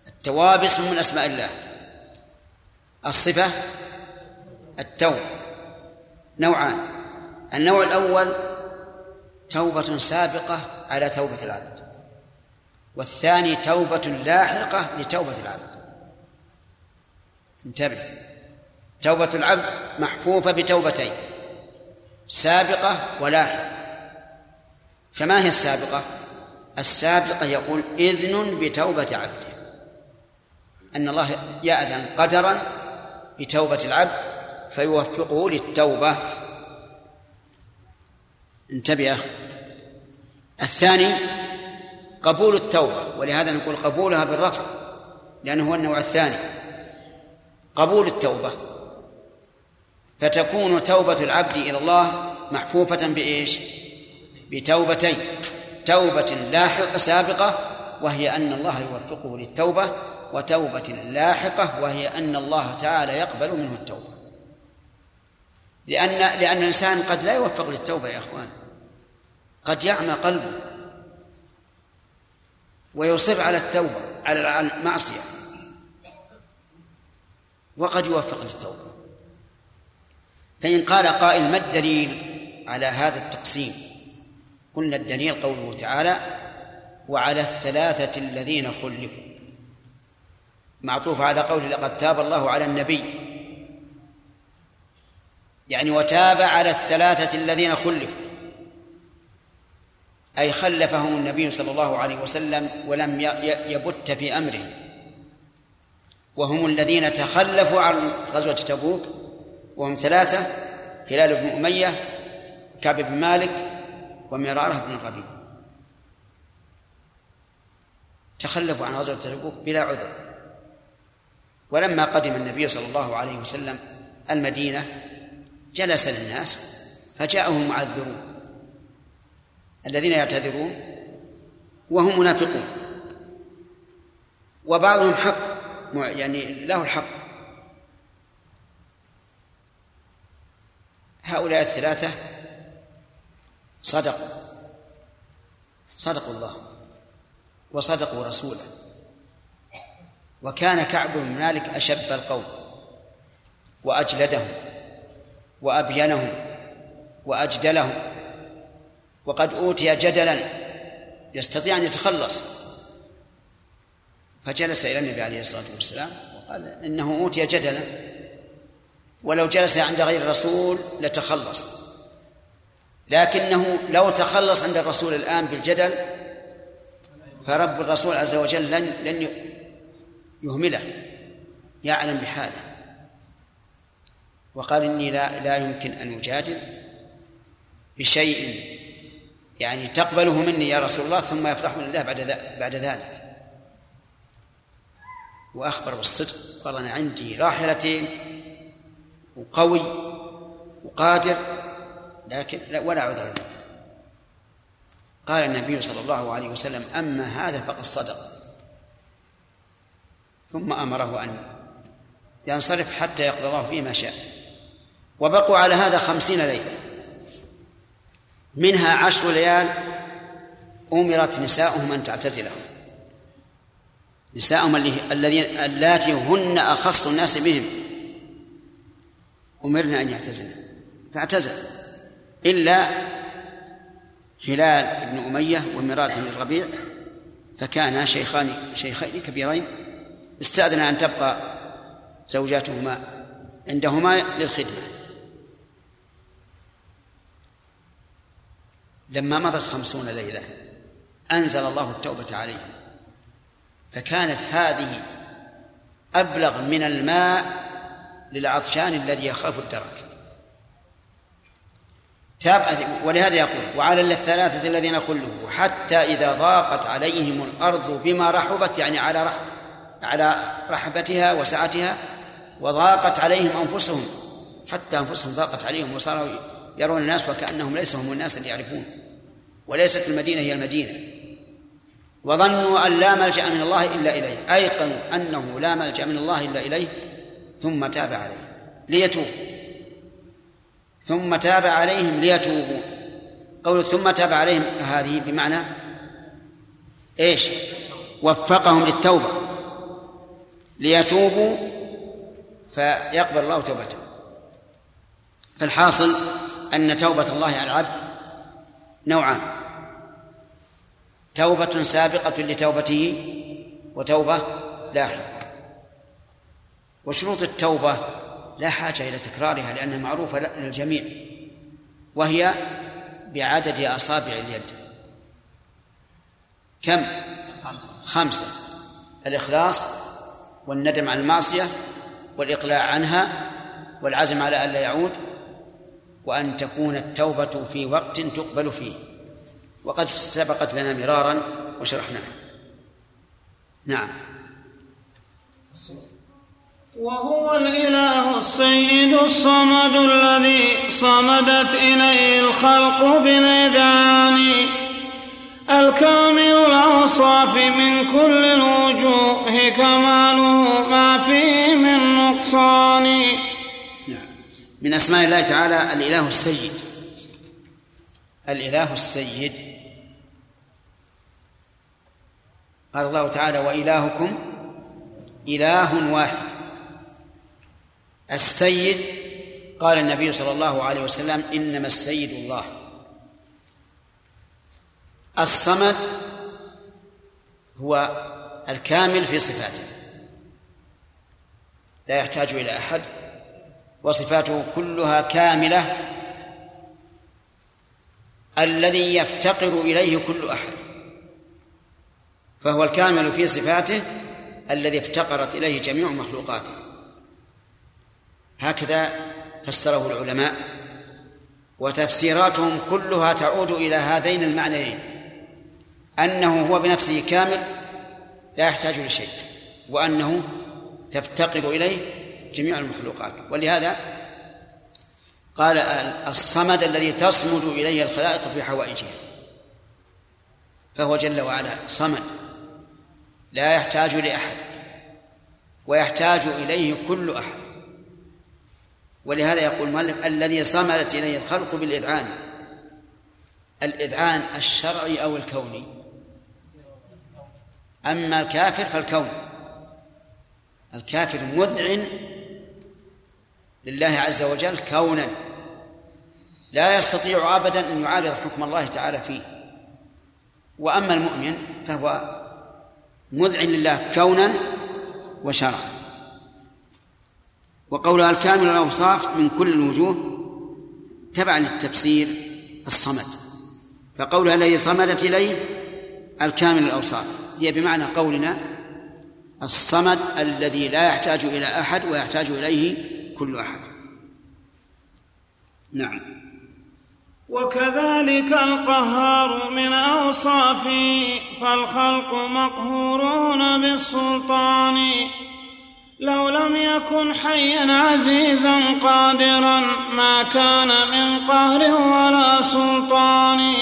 التواب اسم من أسماء الله. الصفة التوب نوعان. النوع الأول توبة سابقة على توبة العبد. والثاني توبة لاحقة لتوبة العبد. انتبه. توبة العبد محفوفة بتوبتين سابقة ولاحقة. فما هي السابقة؟ السابقة يقول إذن بتوبة عبده. أن الله يأذن قدرا بتوبة العبد فيوفقه للتوبة. انتبه الثاني قبول التوبة ولهذا نقول قبولها بالرفع لأنه هو النوع الثاني. قبول التوبة. فتكون توبة العبد إلى الله محفوفة بإيش؟ بتوبتين. توبة لاحقة سابقة وهي أن الله يوفقه للتوبة وتوبة لاحقة وهي أن الله تعالى يقبل منه التوبة. لأن لأن الإنسان قد لا يوفق للتوبة يا إخوان. قد يعمى قلبه ويصر على التوبة على المعصية. وقد يوفق للتوبة. فإن قال قائل ما الدليل على هذا التقسيم؟ قلنا الدليل قوله تعالى وعلى الثلاثة الذين خلفوا. معطوف على قوله لقد تاب الله على النبي. يعني وتاب على الثلاثة الذين خلفوا. أي خلفهم النبي صلى الله عليه وسلم ولم يبت في أمرهم. وهم الذين تخلفوا عن غزوة تبوك وهم ثلاثة هلال بن أمية كعب بن مالك ومرارة بن الربيع تخلفوا عن غزوة تبوك بلا عذر. ولما قدم النبي صلى الله عليه وسلم المدينة جلس للناس فجاءهم معذرون الذين يعتذرون وهم منافقون وبعضهم حق يعني له الحق هؤلاء الثلاثة صدقوا صدقوا الله وصدقوا رسوله وكان كعب بن مالك أشب القوم وأجلدهم وأبينهم وأجدلهم وقد أوتي جدلا يستطيع أن يتخلص. فجلس إلى النبي عليه الصلاة والسلام وقال إنه أوتي جدلا. ولو جلس عند غير الرسول لتخلص. لكنه لو تخلص عند الرسول الآن بالجدل فرب الرسول عز وجل لن لن يهمله يعلم بحاله. وقال إني لا لا يمكن أن أجادل بشيء يعني تقبله مني يا رسول الله ثم يفضحني الله بعد بعد ذلك. وأخبر بالصدق. قال أنا عندي راحلتين وقوي وقادر لكن لا ولا عذر له. قال النبي صلى الله عليه وسلم أما هذا فقد صدق. ثم أمره أن ينصرف حتى يقضي الله فيه ما شاء. وبقوا على هذا خمسين ليلة. منها عشر ليال أمرت نساؤهم أن تعتزلهم. نساؤهم الذين اللاتي هن أخص الناس بهم. أمرنا أن يعتزلن فاعتزل. إلا هلال بن أمية ومراد بن الربيع فكانا شيخان شيخين كبيرين. استأذن أن تبقى زوجاتهما عندهما للخدمة. لما مضت خمسون ليلة أنزل الله التوبة عليهم. فكانت هذه أبلغ من الماء للعطشان الذي يخاف الدرك. تاب ولهذا يقول وعلى الثلاثة الذين خلوا حتى إذا ضاقت عليهم الأرض بما رحبت يعني على رح على رحبتها وسعتها وضاقت عليهم أنفسهم حتى أنفسهم ضاقت عليهم وصاروا يرون الناس وكأنهم ليسوا هم الناس اللي يعرفون. وليست المدينة هي المدينة. وظنوا أن لا ملجأ من الله إلا إليه أيقنوا أنه لا ملجأ من الله إلا إليه ثم تاب عليه ليتوب ثم تاب عليهم ليتوبوا. قول ثم تاب عليهم هذه بمعنى إيش؟ وفقهم للتوبة. ليتوبوا فيقبل الله توبتهم. فالحاصل أن توبة الله على العبد نوعان. توبة سابقة لتوبته وتوبة لاحقة وشروط التوبة لا حاجة إلى تكرارها لأنها معروفة للجميع وهي بعدد أصابع اليد. كم؟ خمسة. الإخلاص والندم على المعصية والإقلاع عنها والعزم على ألا يعود وأن تكون التوبة في وقت تقبل فيه. وقد سبقت لنا مرارا وشرحناها. نعم. وهو الإله السيد الصمد الذي صمدت إليه الخلق بالإذعان الكامل الأوصاف من كل الوجوه كماله ما فيه من نقصان. نعم. من أسماء الله تعالى الإله السيد. الإله السيد. قال الله تعالى وإلهكم إله واحد. السيد قال النبي صلى الله عليه وسلم إنما السيد الله. الصمد هو الكامل في صفاته لا يحتاج إلى أحد وصفاته كلها كاملة الذي يفتقر إليه كل أحد. فهو الكامل في صفاته الذي افتقرت إليه جميع مخلوقاته. هكذا فسره العلماء وتفسيراتهم كلها تعود إلى هذين المعنيين أنه هو بنفسه كامل لا يحتاج لشيء وأنه تفتقر إليه جميع المخلوقات. ولهذا قال الصمد الذي تصمد إليه الخلائق في حوائجها فهو جل وعلا صمد. لا يحتاج لأحد ويحتاج إليه كل أحد. ولهذا يقول المؤلف الذي صمدت إليه الخلق بالإذعان. الإذعان الشرعي أو الكوني؟ أما الكافر فالكون. الكافر مذعن لله عز وجل كونا. لا يستطيع أبدا أن يعارض حكم الله تعالى فيه. وأما المؤمن فهو مذعن لله كونا وشرعا. وقولها الكامل الأوصاف من كل الوجوه تبعا للتفسير الصمد. فقولها الذي صمدت إليه الكامل الأوصاف. هي بمعنى قولنا الصمد الذي لا يحتاج إلى أحد ويحتاج إليه كل أحد. نعم. وكذلك القهار من أوصافه فالخلق مقهورون بالسلطان. لو لم يكن حيا عزيزا قادرا ما كان من قهر ولا سلطان.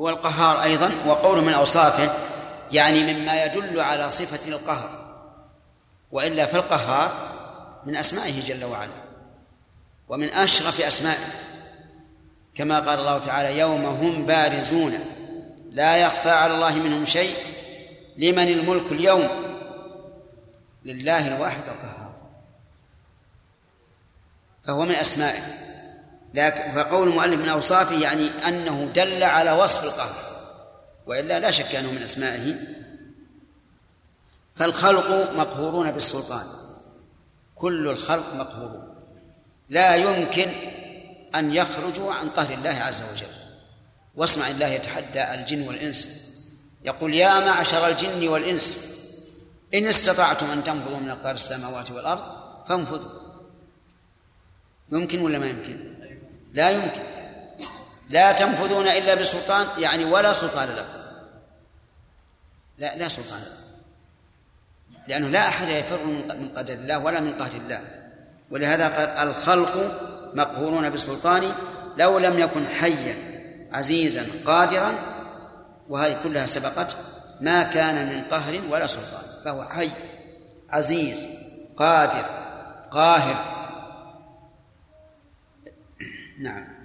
هو القهار أيضا وقول من أوصافه يعني مما يدل على صفة القهر. وإلا فالقهار من أسمائه جل وعلا ومن أشرف أسمائه. كما قال الله تعالى يوم هم بارزون لا يخفى على الله منهم شيء. لمن الملك اليوم؟ لله الواحد القهار. فهو من أسمائه. لكن فقول المؤلف من أوصافه يعني أنه دل على وصف القهر. وإلا لا شك أنه من أسمائه. فالخلق مقهورون بالسلطان. كل الخلق مقهورون. لا يمكن أن يخرجوا عن قهر الله عز وجل. واسمع الله يتحدى الجن والإنس. يقول يا معشر الجن والإنس إن استطعتم أن تنفذوا من أقطار السماوات والأرض فانفذوا يمكن ولا ما يمكن؟ لا يمكن. لا تنفذون إلا بسلطان يعني ولا سلطان لكم. لا لا سلطان لكم. لأنه لا أحد يفر من قدر الله ولا من قهر الله. ولهذا قال الخلق مقهورون بالسلطان لو لم يكن حيا عزيزا قادرا وهذه كلها سبقت ما كان من قهر ولا سلطان فهو حي عزيز قادر قاهر. نعم.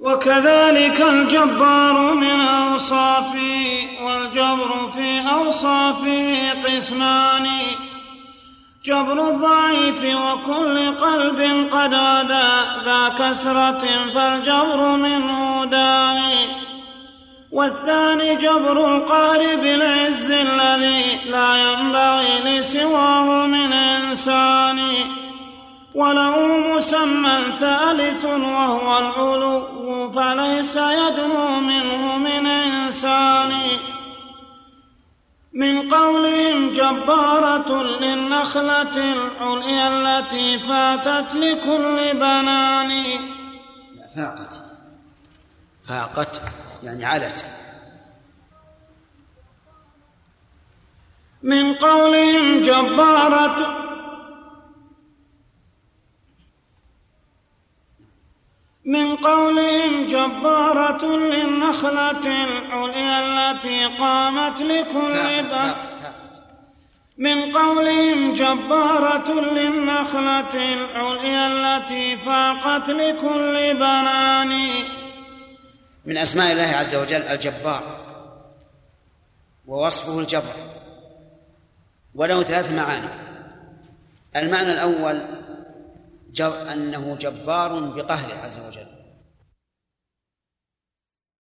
وكذلك الجبار من أوصافه والجبر في أوصافه قسمان. جبر الضعيف وكل قلب قد غدا ذا كسرة فالجبر منه داني والثاني جبر القارب العز الذي لا ينبغي لسواه من إنسان. وله مسمى ثالث وهو العلو فليس يدنو منه من إنسان. من قولهم جبارة للنخلة العليا التي فاتت لكل بنان. فاقت. فاقت. يعني علت. من قولهم جبارة من قولهم جبارة للنخلة العليا التي قامت لكل بنان من قولهم جبارة للنخلة العليا التي فاقت لكل بنان. من أسماء الله عز وجل الجبار ووصفه الجبر. وله ثلاث معاني. المعنى الأول جب أنه جبار بقهره عز وجل.